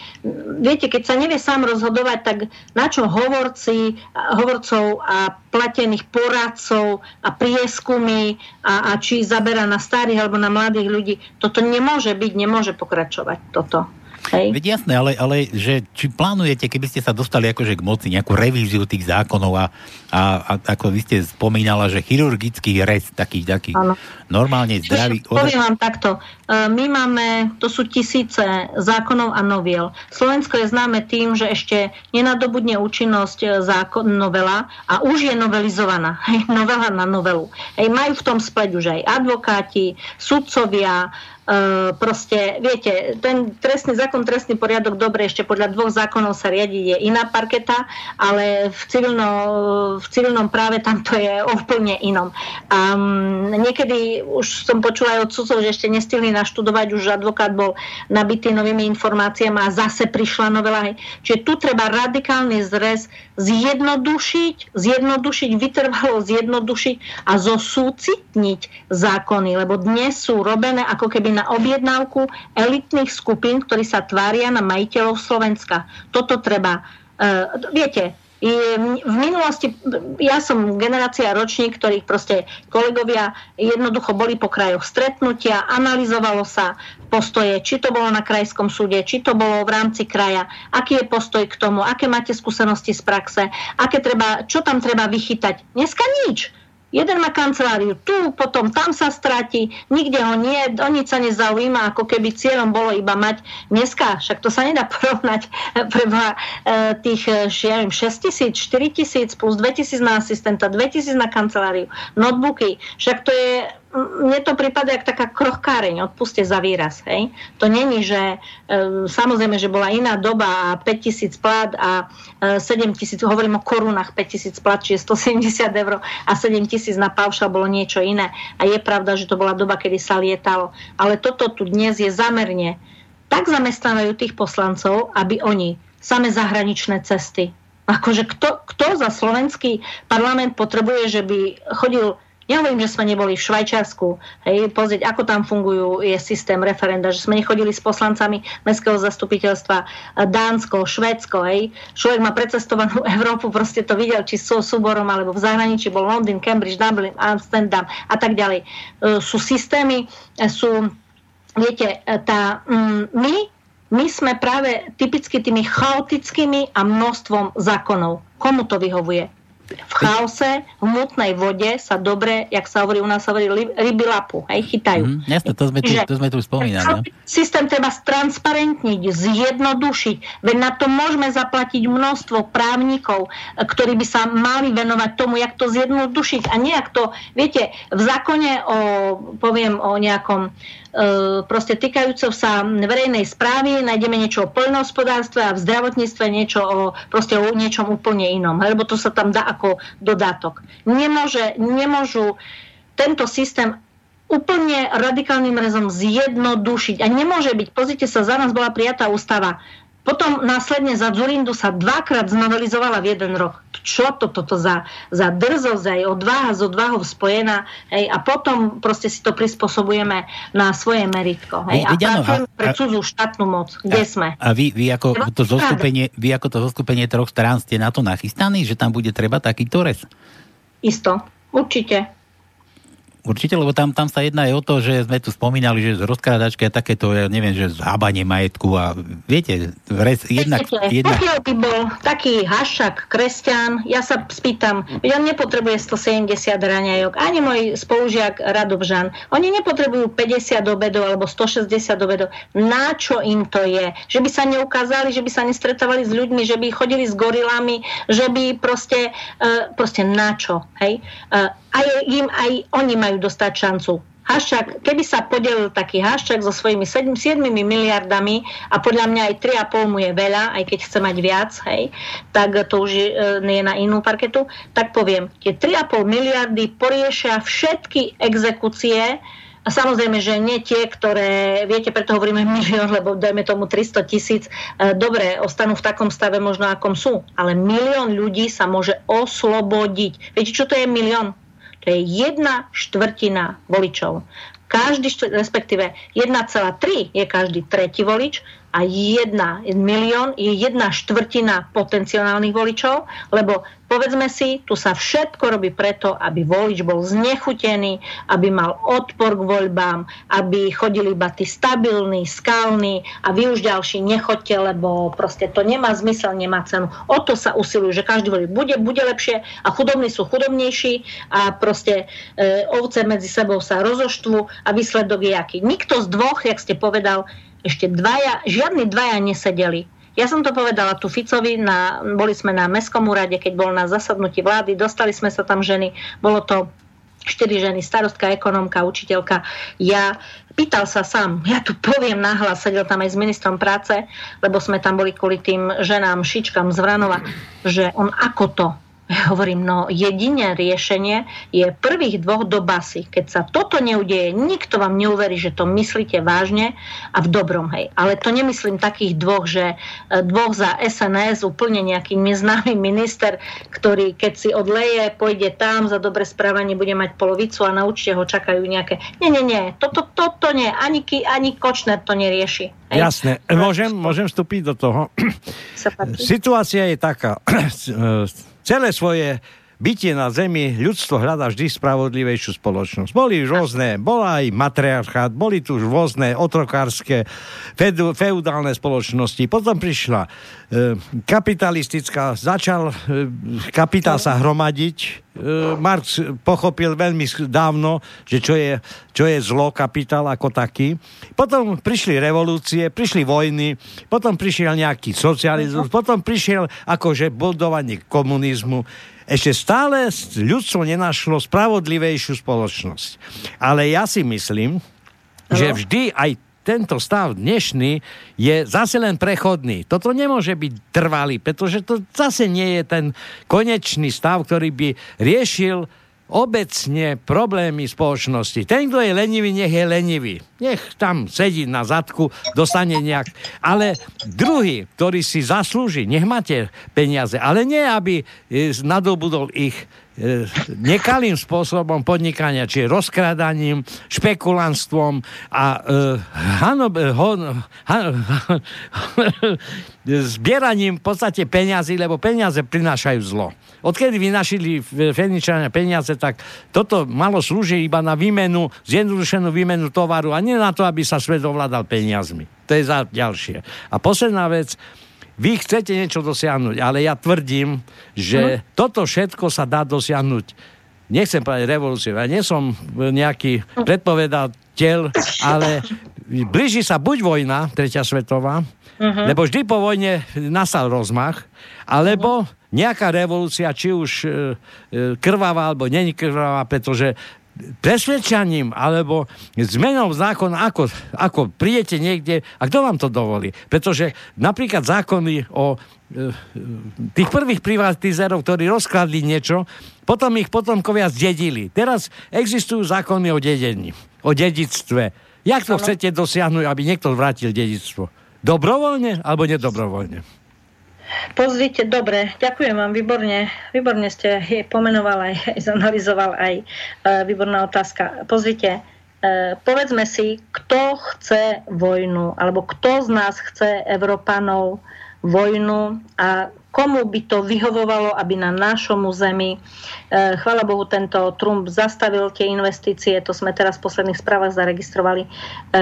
C: Viete, keď sa nevie sám rozhodovať, tak na čo hovorci, hovorcov a platených poradcov a prieskumy a, a či zabera na starých alebo na mladých ľudí, toto nemôže byť, nemôže pokračovať toto.
A: Hej. Veď jasné, ale, ale že či plánujete, keby ste sa dostali akože k moci, nejakú revíziu tých zákonov a, a, a ako vy ste spomínala, že chirurgický rez, taký, taký ano. normálne zdravý...
C: Poviem vám takto. E, my máme, to sú tisíce zákonov a noviel. Slovensko je známe tým, že ešte nenadobudne účinnosť e, zákon, novela a už je novelizovaná. (laughs) Hej, novela na novelu. Hej, majú v tom spleť už aj advokáti, sudcovia, Uh, proste, viete, ten trestný zákon, trestný poriadok, dobre, ešte podľa dvoch zákonov sa riadi, je iná parketa, ale v, civilno, v civilnom práve tam to je úplne inom. Um, niekedy už som počula aj od sudcov, že ešte nestihli naštudovať, už advokát bol nabitý novými informáciami a zase prišla novela. Čiže tu treba radikálny zrez zjednodušiť, zjednodušiť, vytrvalo zjednodušiť a zosúcitniť zákony, lebo dnes sú robené ako keby na objednávku elitných skupín, ktorí sa tvária na majiteľov Slovenska. Toto treba, uh, viete, v minulosti, ja som generácia ročník, ktorých proste kolegovia jednoducho boli po krajoch stretnutia, analyzovalo sa postoje, či to bolo na krajskom súde, či to bolo v rámci kraja, aký je postoj k tomu, aké máte skúsenosti z praxe, aké treba, čo tam treba vychytať. Dneska nič Jeden má kanceláriu tu, potom tam sa stratí, nikde ho nie, o nič sa nezaujíma, ako keby cieľom bolo iba mať dneska, však to sa nedá (laughs) porovnať pre e, tých e, ja viem, 6 tisíc, 4 tisíc plus 2 tisíc na asistenta, 2 tisíc na kanceláriu, notebooky, však to je mne to prípada jak taká krochkáreň, odpuste za výraz. Hej? To není, že e, samozrejme, že bola iná doba a 5000 plat a e, 7000, hovorím o korunách 5000 plat, čiže 170 eur a 7000 na paušal bolo niečo iné. A je pravda, že to bola doba, kedy sa lietalo. Ale toto tu dnes je zamerne. Tak zamestnávajú tých poslancov, aby oni same zahraničné cesty. Akože kto, kto za slovenský parlament potrebuje, že by chodil Nehovorím, že sme neboli v Švajčiarsku, hej, pozrieť, ako tam fungujú, je systém referenda, že sme nechodili s poslancami mestského zastupiteľstva Dánsko, Švédsko, hej. Človek má precestovanú (laughs) Európu, proste to videl, či sú súborom, alebo v zahraničí bol Londýn, Cambridge, Dublin, Amsterdam a tak ďalej. E, sú systémy, e, sú, viete, tá, mm, my, my sme práve typicky tými chaotickými a množstvom zákonov. Komu to vyhovuje? V chaose, v mutnej vode sa dobre, jak sa hovorí, u nás hovorí, ryby lapu, hej, chytajú. Mm,
A: jasne, to sme tu, to sme tu spomínali. No?
C: Systém treba stransparentniť, zjednodušiť, veď na to môžeme zaplatiť množstvo právnikov, ktorí by sa mali venovať tomu, jak to zjednodušiť a nejak to, viete, v zákone o, poviem o nejakom proste týkajúcou sa verejnej správy, nájdeme niečo o poľnohospodárstve a v zdravotníctve niečo o, proste o niečom úplne inom, lebo to sa tam dá ako dodatok. Nemôže, nemôžu tento systém úplne radikálnym rezom zjednodušiť. A nemôže byť, pozrite sa, za nás bola prijatá ústava potom následne za Zurindu sa dvakrát znovelizovala v jeden rok. Čo to toto za, za drzosť, aj odvaha s odvahou spojená. Hej, a potom proste si to prispôsobujeme na svoje meritko. Hej, a pracujeme pre cudzú štátnu moc. Kde a, sme?
A: A vy, vy, ako to zoskupenie, vy ako to zoskupenie troch strán ste na to nachystaní, že tam bude treba takýto rez?
C: Isto, určite.
A: Určite, lebo tam, tam sa jedná aj o to, že sme tu spomínali, že z rozkrádačky a takéto, ja neviem, že zhábanie majetku a viete, res, jednak, jednak...
C: Taký by bol taký hašak, kresťan, ja sa spýtam, on nepotrebuje 170 raňajok, ani môj spolužiak Radovžan, oni nepotrebujú 50 obedov alebo 160 obedov, na čo im to je? Že by sa neukázali, že by sa nestretávali s ľuďmi, že by chodili s gorilami, že by proste, uh, proste na čo, hej? Uh, aj im aj oni majú dostať šancu. Haščák, keby sa podelil taký Haščák so svojimi 7, 7 miliardami a podľa mňa aj 3,5 mu je veľa, aj keď chce mať viac, hej, tak to už je, e, je na inú parketu, tak poviem, tie 3,5 miliardy poriešia všetky exekúcie, a samozrejme, že nie tie, ktoré, viete, preto hovoríme milión, lebo dajme tomu 300 tisíc, e, dobre, ostanú v takom stave možno, akom sú, ale milión ľudí sa môže oslobodiť. Viete, čo to je milión? To je jedna štvrtina voličov. Každý, respektíve 1,3 je každý tretí volič a jedna milión je jedna štvrtina potenciálnych voličov, lebo povedzme si, tu sa všetko robí preto, aby volič bol znechutený, aby mal odpor k voľbám, aby chodili iba tí stabilní, skalní a vy už ďalší nechoďte, lebo proste to nemá zmysel, nemá cenu. O to sa usilujú, že každý volí bude, bude lepšie a chudobní sú chudobnejší a proste e, ovce medzi sebou sa rozoštvu a výsledok je aký. Nikto z dvoch, jak ste povedal, ešte dvaja, žiadni dvaja nesedeli. Ja som to povedala tu Ficovi, na, boli sme na Mestskom úrade, keď bol na zasadnutí vlády, dostali sme sa tam ženy, bolo to štyri ženy, starostka, ekonomka, učiteľka. Ja pýtal sa sám, ja tu poviem nahlas, sedel tam aj s ministrom práce, lebo sme tam boli kvôli tým ženám, šičkám z Vranova, že on ako to, ja (laughs) hovorím, no jediné riešenie je prvých dvoch do basy. Keď sa toto neudeje, nikto vám neuverí, že to myslíte vážne a v dobrom, hej. Ale to nemyslím takých dvoch, že e, dvoch za SNS, úplne nejaký neznámy minister, ktorý keď si odleje, pôjde tam, za dobre správanie bude mať polovicu a na účte ho čakajú nejaké... Nie, nie, nie, toto to, to, to nie, ani, ani Kočner to nerieši.
B: Hej. Jasné, môžem, môžem vstúpiť do toho. Situácia je taká (clears throat) celé svoje bytie na zemi ľudstvo hľadá vždy spravodlivejšiu spoločnosť. Boli rôzne, bola aj matriarchát, boli tu rôzne otrokárske, feudálne spoločnosti. Potom prišla e, kapitalistická, začal e, kapitál sa hromadiť. E, Marx pochopil veľmi dávno, že čo je, čo je zlo kapitál ako taký. Potom prišli revolúcie, prišli vojny, potom prišiel nejaký socializmus, potom prišiel akože budovanie komunizmu ešte stále ľudstvo nenašlo spravodlivejšiu spoločnosť. Ale ja si myslím, že vždy aj tento stav dnešný je zase len prechodný. Toto nemôže byť trvalý, pretože to zase nie je ten konečný stav, ktorý by riešil obecne problémy spoločnosti. Ten, kto je lenivý, nech je lenivý. Nech tam sedí na zadku, dostane nejak... Ale druhý, ktorý si zaslúži, nech máte peniaze, ale nie, aby e, nadobudol ich nekalým spôsobom podnikania, či rozkradaním, špekulantstvom a uh, hano, hon, han, (laughs) zbieraním v podstate peniazy, lebo peniaze prinášajú zlo. Odkedy vynašili Feničania peniaze, tak toto malo slúžiť iba na výmenu, zjednodušenú výmenu tovaru a nie na to, aby sa svet ovládal peniazmi. To je za ďalšie. A posledná vec, vy chcete niečo dosiahnuť, ale ja tvrdím, že uh-huh. toto všetko sa dá dosiahnuť. Nechcem povedať revolúciu, ja nie som nejaký predpovedateľ, ale blíži sa buď vojna, tretia svetová, uh-huh. lebo vždy po vojne nastal rozmach, alebo uh-huh. nejaká revolúcia, či už e, e, krvavá, alebo není krvavá, pretože presvedčaním alebo zmenou zákona, ako, ako príjete niekde a kto vám to dovolí? Pretože napríklad zákony o e, tých prvých privatizérov, ktorí rozkladli niečo, potom ich potomkovia zdedili. Teraz existujú zákony o dedení, o dedictve. Jak to ano. chcete dosiahnuť, aby niekto vrátil dedictvo? Dobrovoľne alebo nedobrovoľne?
C: Pozrite, dobre, ďakujem vám, výborne, výborne ste pomenoval aj, aj (laughs) zanalizoval aj e, výborná otázka. Pozrite, e, povedzme si, kto chce vojnu, alebo kto z nás chce Európanov vojnu a komu by to vyhovovalo, aby na našom území, e, chvála Bohu, tento Trump zastavil tie investície, to sme teraz v posledných správach zaregistrovali. E,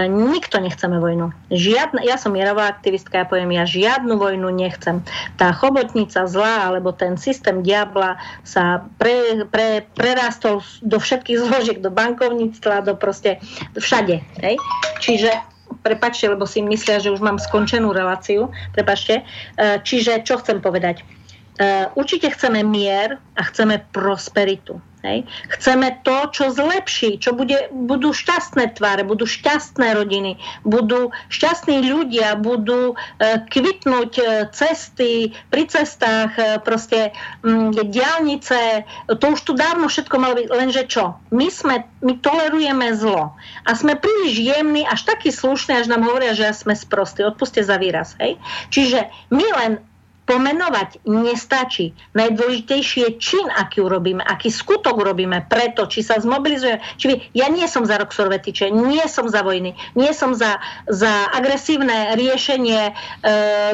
C: nikto nechceme vojnu. Žiadna, ja som mierová aktivistka, ja poviem, ja žiadnu vojnu nechcem. Tá chobotnica zlá, alebo ten systém diabla sa pre, pre, prerastol do všetkých zložiek, do bankovníctva, do proste všade. Hej? Čiže prepačte, lebo si myslia, že už mám skončenú reláciu, prepačte. E, čiže čo chcem povedať? E, určite chceme mier a chceme prosperitu. Hej. Chceme to, čo zlepší, čo bude, budú šťastné tváre, budú šťastné rodiny, budú šťastní ľudia, budú e, kvitnúť e, cesty, pri cestách, e, proste m, diálnice, to už tu dávno všetko malo byť, lenže čo? My, sme, my tolerujeme zlo a sme príliš jemní, až takí slušní, až nám hovoria, že sme sprostí. Odpuste za výraz. Hej. Čiže my len pomenovať nestačí. Najdôležitejší je čin, aký urobíme, aký skutok urobíme preto, či sa zmobilizuje. Či ja nie som za Roxorové tyče, nie som za vojny, nie som za, za agresívne riešenie, e,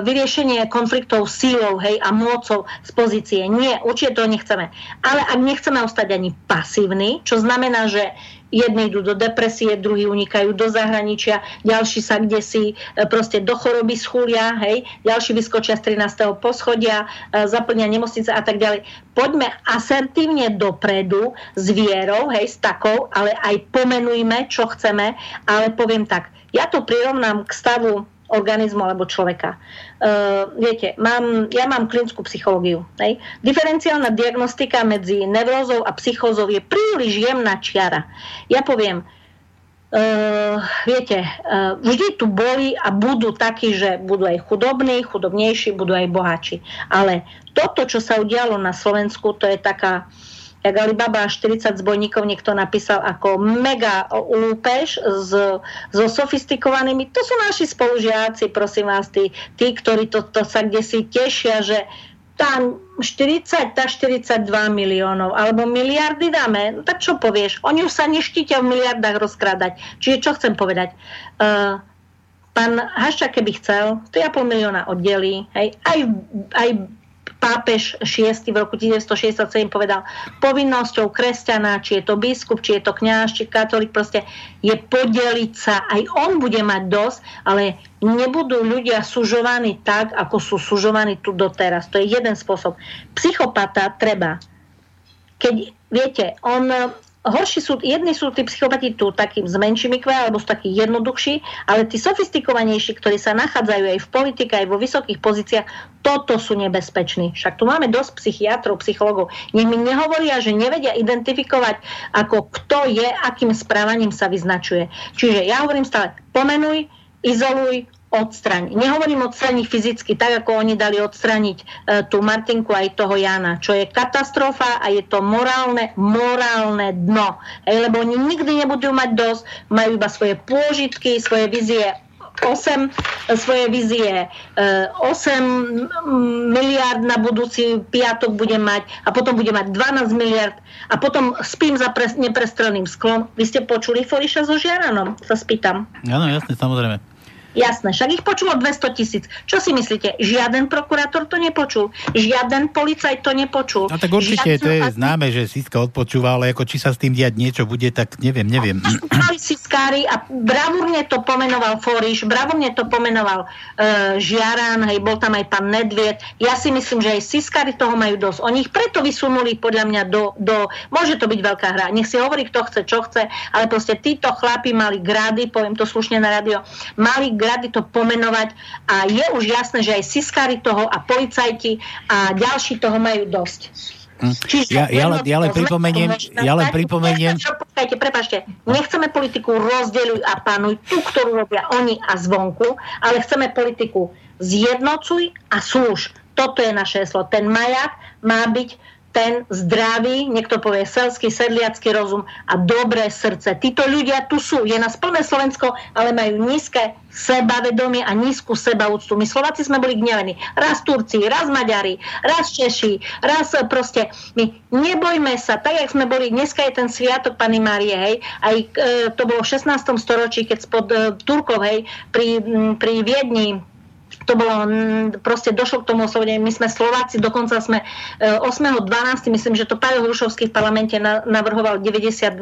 C: vyriešenie konfliktov sílou hej, a mocou z pozície. Nie, určite to nechceme. Ale ak nechceme ostať ani pasívni, čo znamená, že jedni idú do depresie, druhí unikajú do zahraničia, ďalší sa kde si e, proste do choroby schúlia, hej, ďalší vyskočia z 13. poschodia, e, zaplnia nemocnice a tak ďalej. Poďme asertívne dopredu s vierou, hej, s takou, ale aj pomenujme, čo chceme, ale poviem tak, ja to prirovnám k stavu organizmu alebo človeka. Uh, viete, mám, ja mám klinickú psychológiu. Hej? Diferenciálna diagnostika medzi neurózou a psychózou je príliš jemná čiara. Ja poviem, Uh, viete, uh, vždy tu boli a budú takí, že budú aj chudobní, chudobnejší, budú aj bohači. Ale toto, čo sa udialo na Slovensku, to je taká jak Alibaba 40 zbojníkov niekto napísal ako mega lúpež s, so sofistikovanými. To sú naši spolužiaci, prosím vás, tí, tí ktorí to, to sa kde si tešia, že tam 40, tá 42 miliónov, alebo miliardy dáme, no tak čo povieš? Oni už sa neštítia v miliardách rozkrádať. Čiže čo chcem povedať? Uh, pán Haščák, keby chcel, to ja pol milióna oddelí, hej, aj, aj pápež 6. v roku 1967 povedal, povinnosťou kresťana, či je to biskup, či je to kňaž, či katolík, proste je podeliť sa. Aj on bude mať dosť, ale nebudú ľudia sužovaní tak, ako sú sužovaní tu doteraz. To je jeden spôsob. Psychopata treba. Keď, viete, on horší sú, jedni sú tí psychopati tu takým s menšími kve, alebo sú takí jednoduchší, ale tí sofistikovanejší, ktorí sa nachádzajú aj v politike, aj vo vysokých pozíciách, toto sú nebezpeční. Však tu máme dosť psychiatrov, psychologov. Nech mi nehovoria, že nevedia identifikovať, ako kto je, akým správaním sa vyznačuje. Čiže ja hovorím stále, pomenuj, izoluj, odstrániť. Nehovorím odstrániť fyzicky, tak ako oni dali odstrániť e, tú Martinku aj toho Jana, čo je katastrofa a je to morálne, morálne dno. Ej, lebo oni nikdy nebudú mať dosť, majú iba svoje pôžitky, svoje vizie 8 svoje vizie, 8 e, miliard na budúci piatok bude mať a potom bude mať 12 miliard a potom spím za pre, neprestrelným sklom. Vy ste počuli Foriša so Žiaranom? Sa spýtam.
A: Áno, jasne, samozrejme.
C: Jasné, však ich počulo 200 tisíc. Čo si myslíte? Žiaden prokurátor to nepočul. Žiaden policajt to nepočul.
A: No tak určite Žiaden... to je známe, že Siska odpočúva, ale ako či sa s tým diať niečo bude, tak neviem, neviem.
C: Siskári a bravúrne to pomenoval Foriš, bravúrne to pomenoval uh, Žiaran, hej, bol tam aj pán Nedviet. Ja si myslím, že aj Siskári toho majú dosť. Oni ich preto vysunuli podľa mňa do, do... Môže to byť veľká hra. Nech si hovorí, kto chce, čo chce, ale proste títo chlapi mali grády, poviem to slušne na rádio, mali rady to pomenovať a je už jasné, že aj siskári toho a policajti a ďalší toho majú dosť.
A: Hm. Čiže ja, ja, len, ja len pripomeniem, ja len pripomeniem...
C: Počkajte, prepašte, nechceme politiku rozdeľuj a pánuj, tú, ktorú robia oni a zvonku, ale chceme politiku zjednocuj a slúž. Toto je naše heslo. Ten majak má byť ten zdravý, niekto povie selský, sedliacký rozum a dobré srdce. Títo ľudia tu sú. Je nás plné Slovensko, ale majú nízke sebavedomie a nízku sebaúctu. My Slováci sme boli gnevení. Raz Turci, raz Maďari, raz Češi, raz proste. My nebojme sa, tak jak sme boli, dneska je ten sviatok Pany Márie, hej, aj e, to bolo v 16. storočí, keď spod e, Turkov, hej, pri, m, pri Viedni to bolo, proste došlo k tomu osloveniu. My sme Slováci, dokonca sme 8.12. E, myslím, že to Pavel Hrušovský v parlamente navrhoval 92,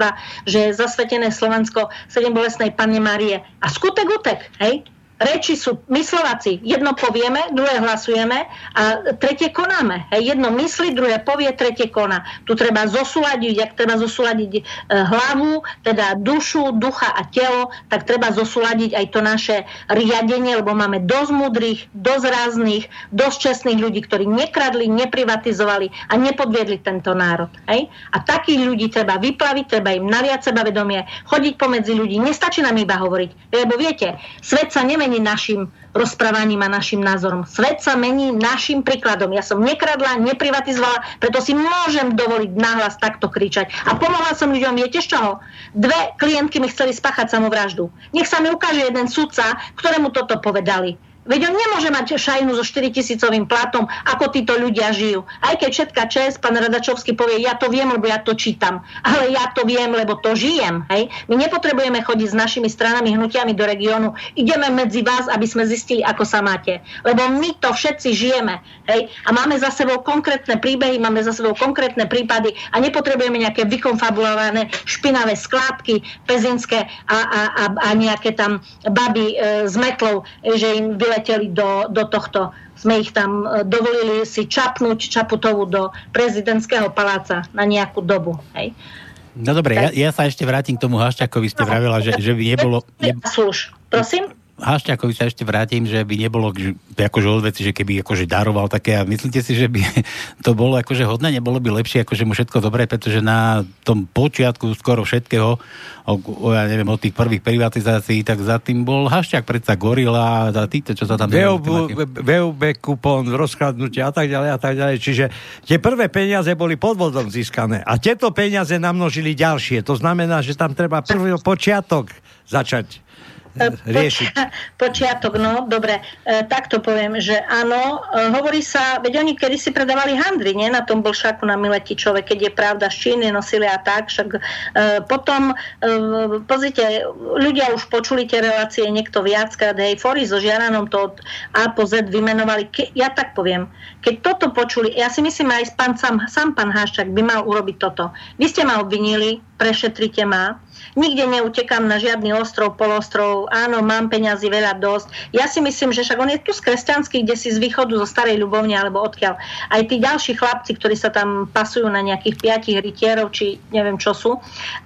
C: že je zasvetené Slovensko 7 bolesnej Pane Márie. A skutek utek, hej? Reči sú, my Slováci, jedno povieme, druhé hlasujeme a tretie konáme. Hej, jedno myslí, druhé povie, tretie koná. Tu treba zosúľadiť, ak treba zosúľadiť e, hlavu, teda dušu, ducha a telo, tak treba zosúľadiť aj to naše riadenie, lebo máme dosť mudrých, dosť ráznych, dosť čestných ľudí, ktorí nekradli, neprivatizovali a nepodviedli tento národ. Hej? A takých ľudí treba vyplaviť, treba im naliať sebavedomie, chodiť pomedzi ľudí. Nestačí nám iba hovoriť. Lebo viete, svet sa nemení nemení našim rozprávaním a našim názorom. Svet sa mení našim príkladom. Ja som nekradla, neprivatizovala, preto si môžem dovoliť nahlas takto kričať. A pomohla som ľuďom, viete z čoho? Dve klientky mi chceli spáchať samovraždu. Nech sa mi ukáže jeden sudca, ktorému toto povedali. Veď on nemôže mať šajnu so 4 tisícovým platom, ako títo ľudia žijú. Aj keď všetká čest, pán Radačovský povie, ja to viem, lebo ja to čítam. Ale ja to viem, lebo to žijem. Hej? My nepotrebujeme chodiť s našimi stranami, hnutiami do regiónu. Ideme medzi vás, aby sme zistili, ako sa máte. Lebo my to všetci žijeme. Hej? A máme za sebou konkrétne príbehy, máme za sebou konkrétne prípady a nepotrebujeme nejaké vykonfabulované špinavé skládky pezinské a, a, a, a nejaké tam baby e, s metlou, že im vyle prileteli do, do tohto. Sme ich tam e, dovolili si čapnúť Čaputovu do prezidentského paláca na nejakú dobu. Hej.
A: No dobre, tak... ja, ja sa ešte vrátim k tomu Hašťakovi, ste vravela, že, že by nebolo... Ne...
C: Prosím?
A: Hašťakovi sa ešte vrátim, že by nebolo akože od veci, že keby akože daroval také a myslíte si, že by (laughs) to bolo akože hodné, nebolo by lepšie akože mu všetko dobré, pretože na tom počiatku skoro všetkého, o, o, ja neviem, od tých prvých privatizácií, tak za tým bol Hašťak, predsa Gorila a títo, čo sa tam...
B: VUB kupón, rozkladnutie a tak ďalej a tak ďalej. Čiže tie prvé peniaze boli podvodom získané a tieto peniaze namnožili ďalšie. To znamená, že tam treba prvý počiatok začať riešiť? (laughs)
C: Počiatok, no, dobre, e, tak to poviem, že áno, e, hovorí sa, veď oni kedy si predávali handry, nie, na tom bolšaku na Miletičove, keď je pravda, z Číny nosili a tak, však e, potom, e, pozrite, ľudia už počuli tie relácie niekto viackrát, hej, Fori so Žiaranom to od A po Z vymenovali, Ke, ja tak poviem, keď toto počuli, ja si myslím aj pán, sám, sám pán Háščak by mal urobiť toto. Vy ste ma obvinili, prešetrite ma, nikde neutekám na žiadny ostrov, polostrov, áno, mám peňazí veľa dosť. Ja si myslím, že však on je tu z kresťanských, kde si z východu, zo Starej Ľubovne, alebo odkiaľ. Aj tí ďalší chlapci, ktorí sa tam pasujú na nejakých piatich rytierov, či neviem čo sú,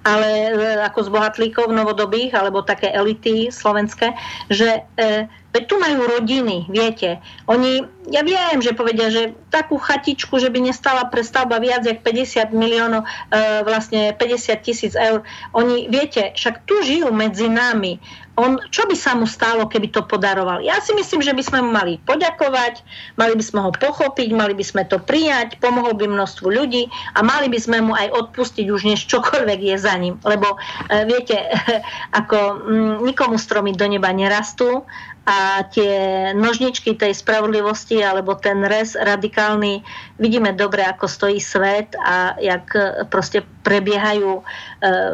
C: ale e, ako z bohatlíkov novodobých, alebo také elity slovenské, že e, Veď tu majú rodiny, viete. Oni, ja viem, že povedia, že takú chatičku, že by nestala prestavba viac jak 50 miliónov, e, vlastne 50 tisíc eur. Oni, viete, však tu žijú medzi nami on, čo by sa mu stalo, keby to podaroval? Ja si myslím, že by sme mu mali poďakovať, mali by sme ho pochopiť, mali by sme to prijať, pomohol by množstvu ľudí a mali by sme mu aj odpustiť už než čokoľvek je za ním. Lebo e, viete, (laughs) ako m, mm, nikomu stromy do neba nerastú a tie nožničky tej spravodlivosti alebo ten res radikálny, vidíme dobre, ako stojí svet a jak e, proste prebiehajú e,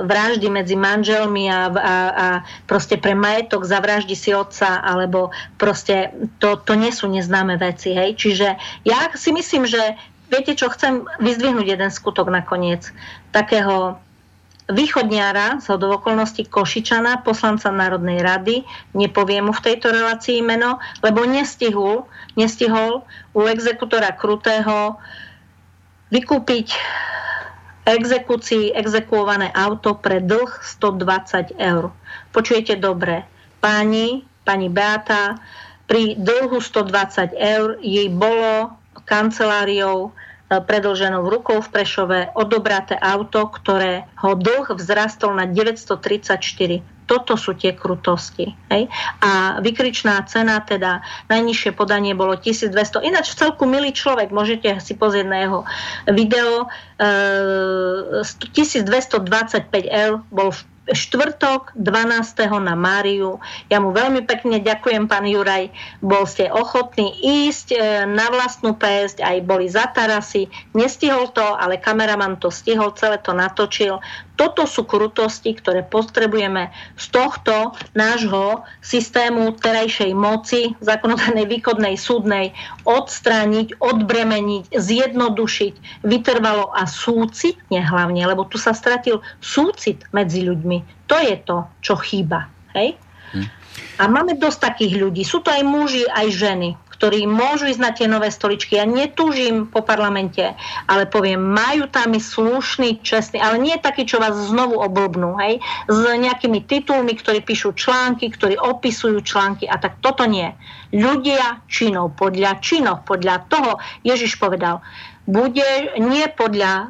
C: vraždy medzi manželmi a, a, a proste pre majetok zavraždi si otca alebo proste to, to nie sú neznáme veci. Hej? Čiže ja si myslím, že viete čo, chcem vyzdvihnúť jeden skutok nakoniec takého východniara, z okolností Košičana, poslanca Národnej rady, nepoviem mu v tejto relácii meno, lebo nestihol, nestihol u exekutora Krutého vykúpiť exekúcii exekuované auto pre dlh 120 eur. Počujete dobre, páni, pani Beata, pri dlhu 120 eur jej bolo kanceláriou predlženou rukou v Prešove odobraté auto, ktoré ho dlh vzrastol na 934 toto sú tie krutosti. Hej? A vykričná cena, teda najnižšie podanie bolo 1200. Ináč v celku milý človek, môžete si pozrieť na jeho video. E, 1225 eur bol v štvrtok 12. na Máriu. Ja mu veľmi pekne ďakujem, pán Juraj. Bol ste ochotní ísť e, na vlastnú pésť, aj boli za tarasy. Nestihol to, ale kameraman to stihol, celé to natočil. Toto sú krutosti, ktoré potrebujeme z tohto nášho systému terajšej moci, zákonodárnej, výkonnej, súdnej, odstrániť, odbremeniť, zjednodušiť, vytrvalo a súcitne hlavne, lebo tu sa stratil súcit medzi ľuďmi. To je to, čo chýba. Hej? Hm. A máme dosť takých ľudí. Sú to aj muži, aj ženy ktorí môžu ísť na tie nové stoličky. Ja netúžim po parlamente, ale poviem, majú tam slušný, čestný, ale nie taký, čo vás znovu oblbnú, hej, s nejakými titulmi, ktorí píšu články, ktorí opisujú články a tak toto nie. Ľudia činov, podľa činov, podľa toho Ježiš povedal, bude nie podľa e,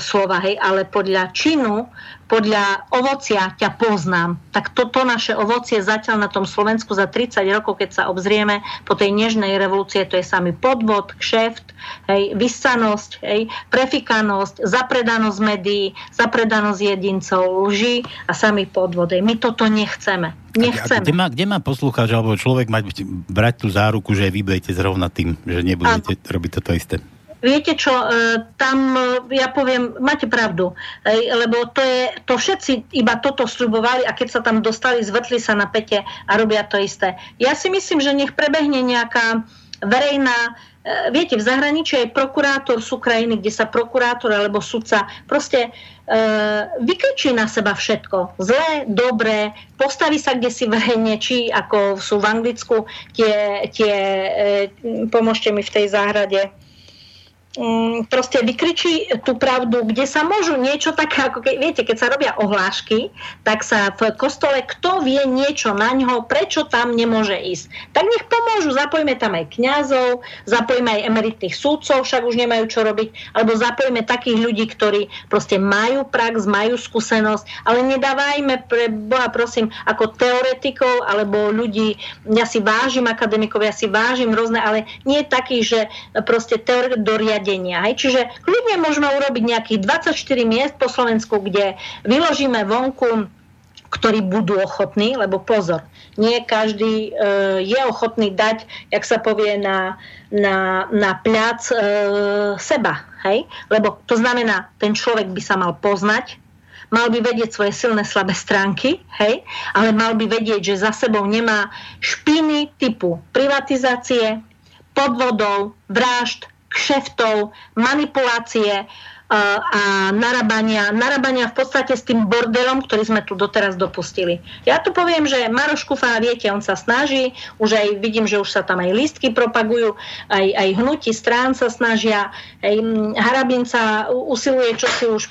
C: slova, hej, ale podľa činu, podľa ovocia ťa poznám. Tak toto naše ovocie zatiaľ na tom Slovensku za 30 rokov, keď sa obzrieme po tej nežnej revolúcie, to je sami podvod, kšeft, hej, vysanosť, hej, prefikanosť, zapredanosť médií, zapredanosť jedincov, lži a sami podvod. Hej. My toto nechceme. Nechceme.
A: Kde má, kde má poslúchať, alebo človek mať brať tú záruku, že vy budete zrovna tým, že nebudete ano. robiť toto isté?
C: Viete čo, e, tam e, ja poviem, máte pravdu, lebo to je, to všetci iba toto slubovali a keď sa tam dostali, zvrtli sa na pete a robia to isté. Ja si myslím, že nech prebehne nejaká verejná e, Viete, v zahraničí je prokurátor sú krajiny, kde sa prokurátor alebo sudca proste e, vykričí na seba všetko. Zlé, dobré, postaví sa kde si verejne, či ako sú v Anglicku tie, tie e, pomôžte mi v tej záhrade, Mm, proste vykričí tú pravdu, kde sa môžu niečo také, ako ke, viete, keď sa robia ohlášky, tak sa v kostole kto vie niečo na ňo, prečo tam nemôže ísť. Tak nech pomôžu, zapojme tam aj kňazov, zapojme aj emeritných súdcov, však už nemajú čo robiť, alebo zapojme takých ľudí, ktorí proste majú prax, majú skúsenosť, ale nedávajme pre Boha prosím ako teoretikov alebo ľudí, ja si vážim akademikov, ja si vážim rôzne, ale nie takých, že proste teoretik zariadenia. Hej. Čiže kľudne môžeme urobiť nejakých 24 miest po Slovensku, kde vyložíme vonku ktorí budú ochotní, lebo pozor, nie každý e, je ochotný dať, jak sa povie, na, na, na pľac e, seba. Hej? Lebo to znamená, ten človek by sa mal poznať, mal by vedieť svoje silné, slabé stránky, hej? ale mal by vedieť, že za sebou nemá špiny typu privatizácie, podvodov, vražd, kšeftov, manipulácie e, a narabania, narabania v podstate s tým bordelom, ktorý sme tu doteraz dopustili. Ja tu poviem, že Maroš Kufa, viete, on sa snaží, už aj vidím, že už sa tam aj listky propagujú, aj, aj hnutí strán sa snažia, aj Harabin sa usiluje, čo si už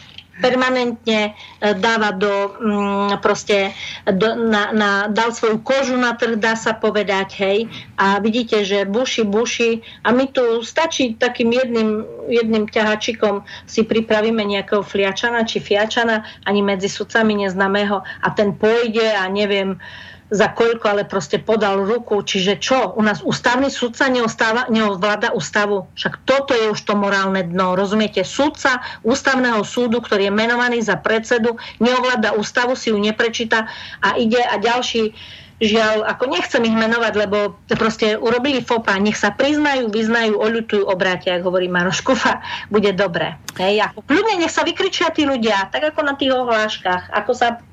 C: permanentne e, dáva do, mm, proste, do, na, na, dal svoju kožu na trh, dá sa povedať, hej. A vidíte, že buši, buši. A my tu stačí takým jedným, jedným ťahačikom si pripravíme nejakého fliačana či fiačana, ani medzi sudcami neznámeho a ten pôjde a neviem, za koľko, ale proste podal ruku. Čiže čo? U nás ústavný sudca neostáva, neovláda ústavu? Však toto je už to morálne dno. Rozumiete? Sudca ústavného súdu, ktorý je menovaný za predsedu, neovláda ústavu, si ju neprečíta a ide a ďalší žiaľ, ako nechcem ich menovať, lebo proste urobili fopa, nech sa priznajú, vyznajú, oľutujú, obrátia, ako hovorí Maroš Kufa, bude dobre. Hej, ako kľudne nech sa vykričia tí ľudia, tak ako na tých ohláškach, ako sa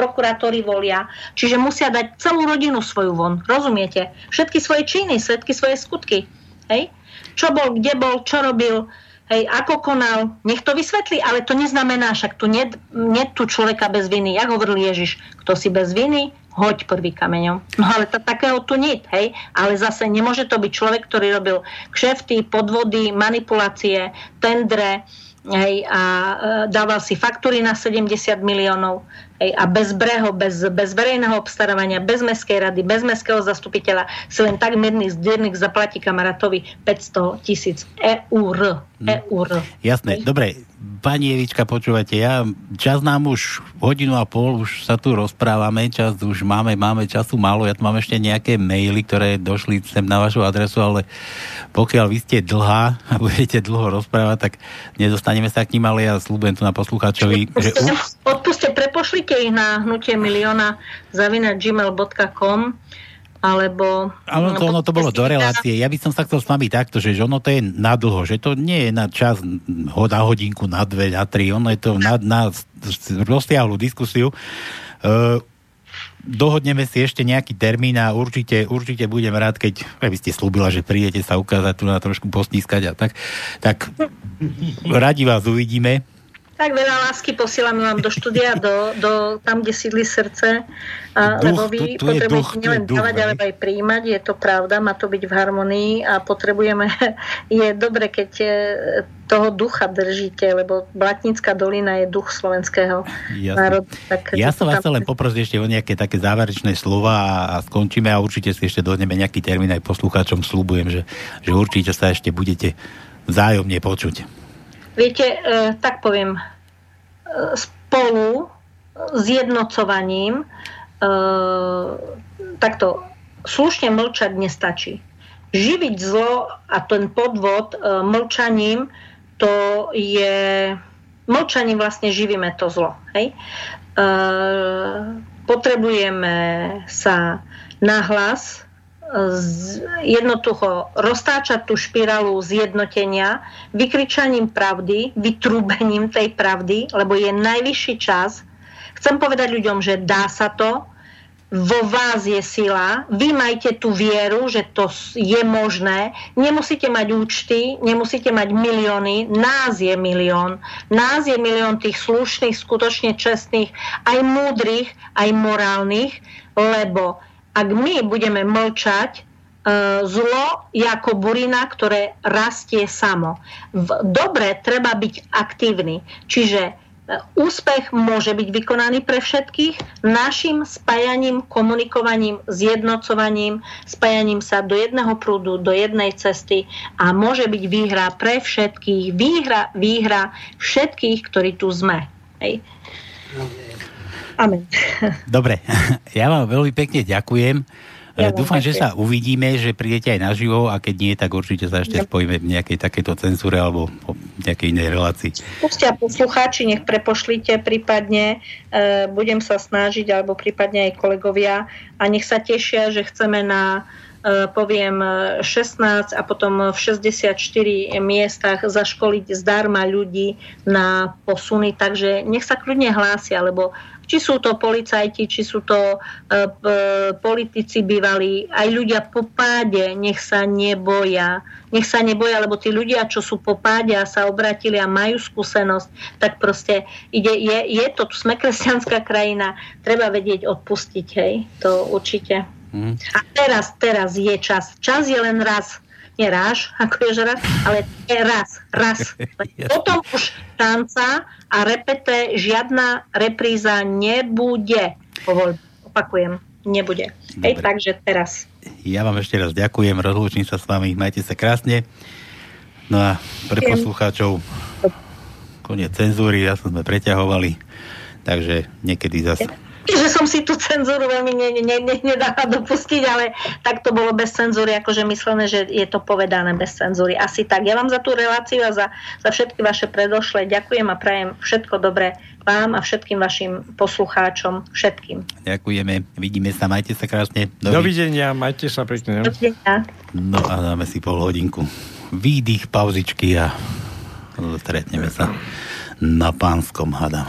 C: prokurátori volia. Čiže musia dať celú rodinu svoju von. Rozumiete? Všetky svoje činy, všetky svoje skutky. Hej? Čo bol, kde bol, čo robil, hej, ako konal, nech to vysvetlí, ale to neznamená, však tu nie, nie tu človeka bez viny. Jak hovoril Ježiš, kto si bez viny, hoď prvý kameňom. No ale to, takého tu nie, hej. Ale zase nemôže to byť človek, ktorý robil kšefty, podvody, manipulácie, tendre, hej, a e, dával si faktúry na 70 miliónov hej, a bez breho, bez, bez verejného obstarávania, bez mestskej rady, bez mestského zastupiteľa si len tak medný zdiernik zaplatí kamarátovi 500 tisíc eur.
A: Eur. Jasné, dobre, Pani Evička, počúvate, ja, čas nám už hodinu a pol, už sa tu rozprávame, čas už máme, máme času málo, ja tu mám ešte nejaké maily, ktoré došli sem na vašu adresu, ale pokiaľ vy ste dlhá a (laughs) budete dlho rozprávať, tak nedostaneme sa k ním, ale ja slúbujem tu na poslucháčovi,
C: že... Odpuste, prepošlite ich na hnutie milióna zavina gmail.com alebo...
A: Ale to, ono to bolo do relácie. Ja by som sa chcel s vami takto, že ono to je na dlho, že to nie je na čas na hodinku, na dve, na tri, ono je to na, na rozsiahlu diskusiu. Uh, dohodneme si ešte nejaký termín a určite, určite budem rád, keď by ste slúbila, že prídete sa ukázať tu na trošku postískať a tak, tak radi vás uvidíme
C: tak veľa lásky posílame vám do štúdia, do, do, tam, kde sídli srdce, a, duch, lebo vy tu, tu potrebujete nielen dávať, ale aj príjmať, je to pravda, má to byť v harmonii a potrebujeme, (laughs) je dobre, keď e, toho ducha držíte, lebo Blatnická dolina je duch slovenského národa.
A: Tak ja som vás chcel len poprosiť ešte o nejaké také záverečné slova a, a skončíme a určite si ešte dohodneme nejaký termín aj poslucháčom, slúbujem, že, že určite sa ešte budete vzájomne počuť.
C: Viete, e, tak poviem, e, spolu s jednocovaním e, takto slušne mlčať nestačí. Živiť zlo a ten podvod mlčaním, to je... Mlčaním vlastne živíme to zlo. Hej? Potrebujeme sa nahlas jednoducho roztáčať tú špirálu zjednotenia vykričaním pravdy, vytrúbením tej pravdy, lebo je najvyšší čas. Chcem povedať ľuďom, že dá sa to, vo vás je sila, vy majte tú vieru, že to je možné, nemusíte mať účty, nemusíte mať milióny, nás je milión, nás je milión tých slušných, skutočne čestných, aj múdrych, aj morálnych, lebo ak my budeme mlčať, e, zlo ako burina, ktoré rastie samo. V dobre treba byť aktívny. Čiže e, úspech môže byť vykonaný pre všetkých našim spájaním, komunikovaním, zjednocovaním, spájaním sa do jedného prúdu, do jednej cesty a môže byť výhra pre všetkých, výhra, výhra všetkých, ktorí tu sme. Hej.
A: Amen. Dobre, (laughs) ja vám veľmi pekne ďakujem. Ja Dúfam, že sa uvidíme, že prídete aj naživo a keď nie, tak určite sa ešte spojíme v nejakej takejto cenzúre alebo v nejakej inej relácii.
C: Pustia poslucháči, nech prepošlite prípadne, e, budem sa snažiť, alebo prípadne aj kolegovia a nech sa tešia, že chceme na e, poviem 16 a potom v 64 miestach zaškoliť zdarma ľudí na posuny, takže nech sa kľudne hlásia, lebo či sú to policajti, či sú to e, politici bývalí, aj ľudia po páde, nech sa neboja. Nech sa neboja, lebo tí ľudia, čo sú po páde a sa obratili a majú skúsenosť, tak proste ide, je, je to, sme kresťanská krajina, treba vedieť odpustiť, hej, to určite. Mm. A teraz, teraz je čas. Čas je len raz nie ráž, ako je raz, ale je raz, raz. (laughs) Potom už tanca a repete žiadna repríza nebude. Opakujem, nebude. Dobre. Hej, takže teraz.
A: Ja vám ešte raz ďakujem, rozlúčim sa s vami, majte sa krásne. No a pre poslucháčov koniec cenzúry, ja sme preťahovali, takže niekedy zase (laughs)
C: že som si tú cenzúru veľmi ne, ne, ne, nedala dopustiť, ale tak to bolo bez cenzúry, akože myslené, že je to povedané bez cenzúry. Asi tak. Ja vám za tú reláciu a za, za všetky vaše predošle ďakujem a prajem všetko dobré vám a všetkým vašim poslucháčom, všetkým.
A: Ďakujeme, vidíme sa, majte sa krásne.
B: Dovidenia, majte sa pekne. Dovidenia.
A: No a dáme si pol hodinku. Výdych, pauzičky a stretneme sa na pánskom hadam.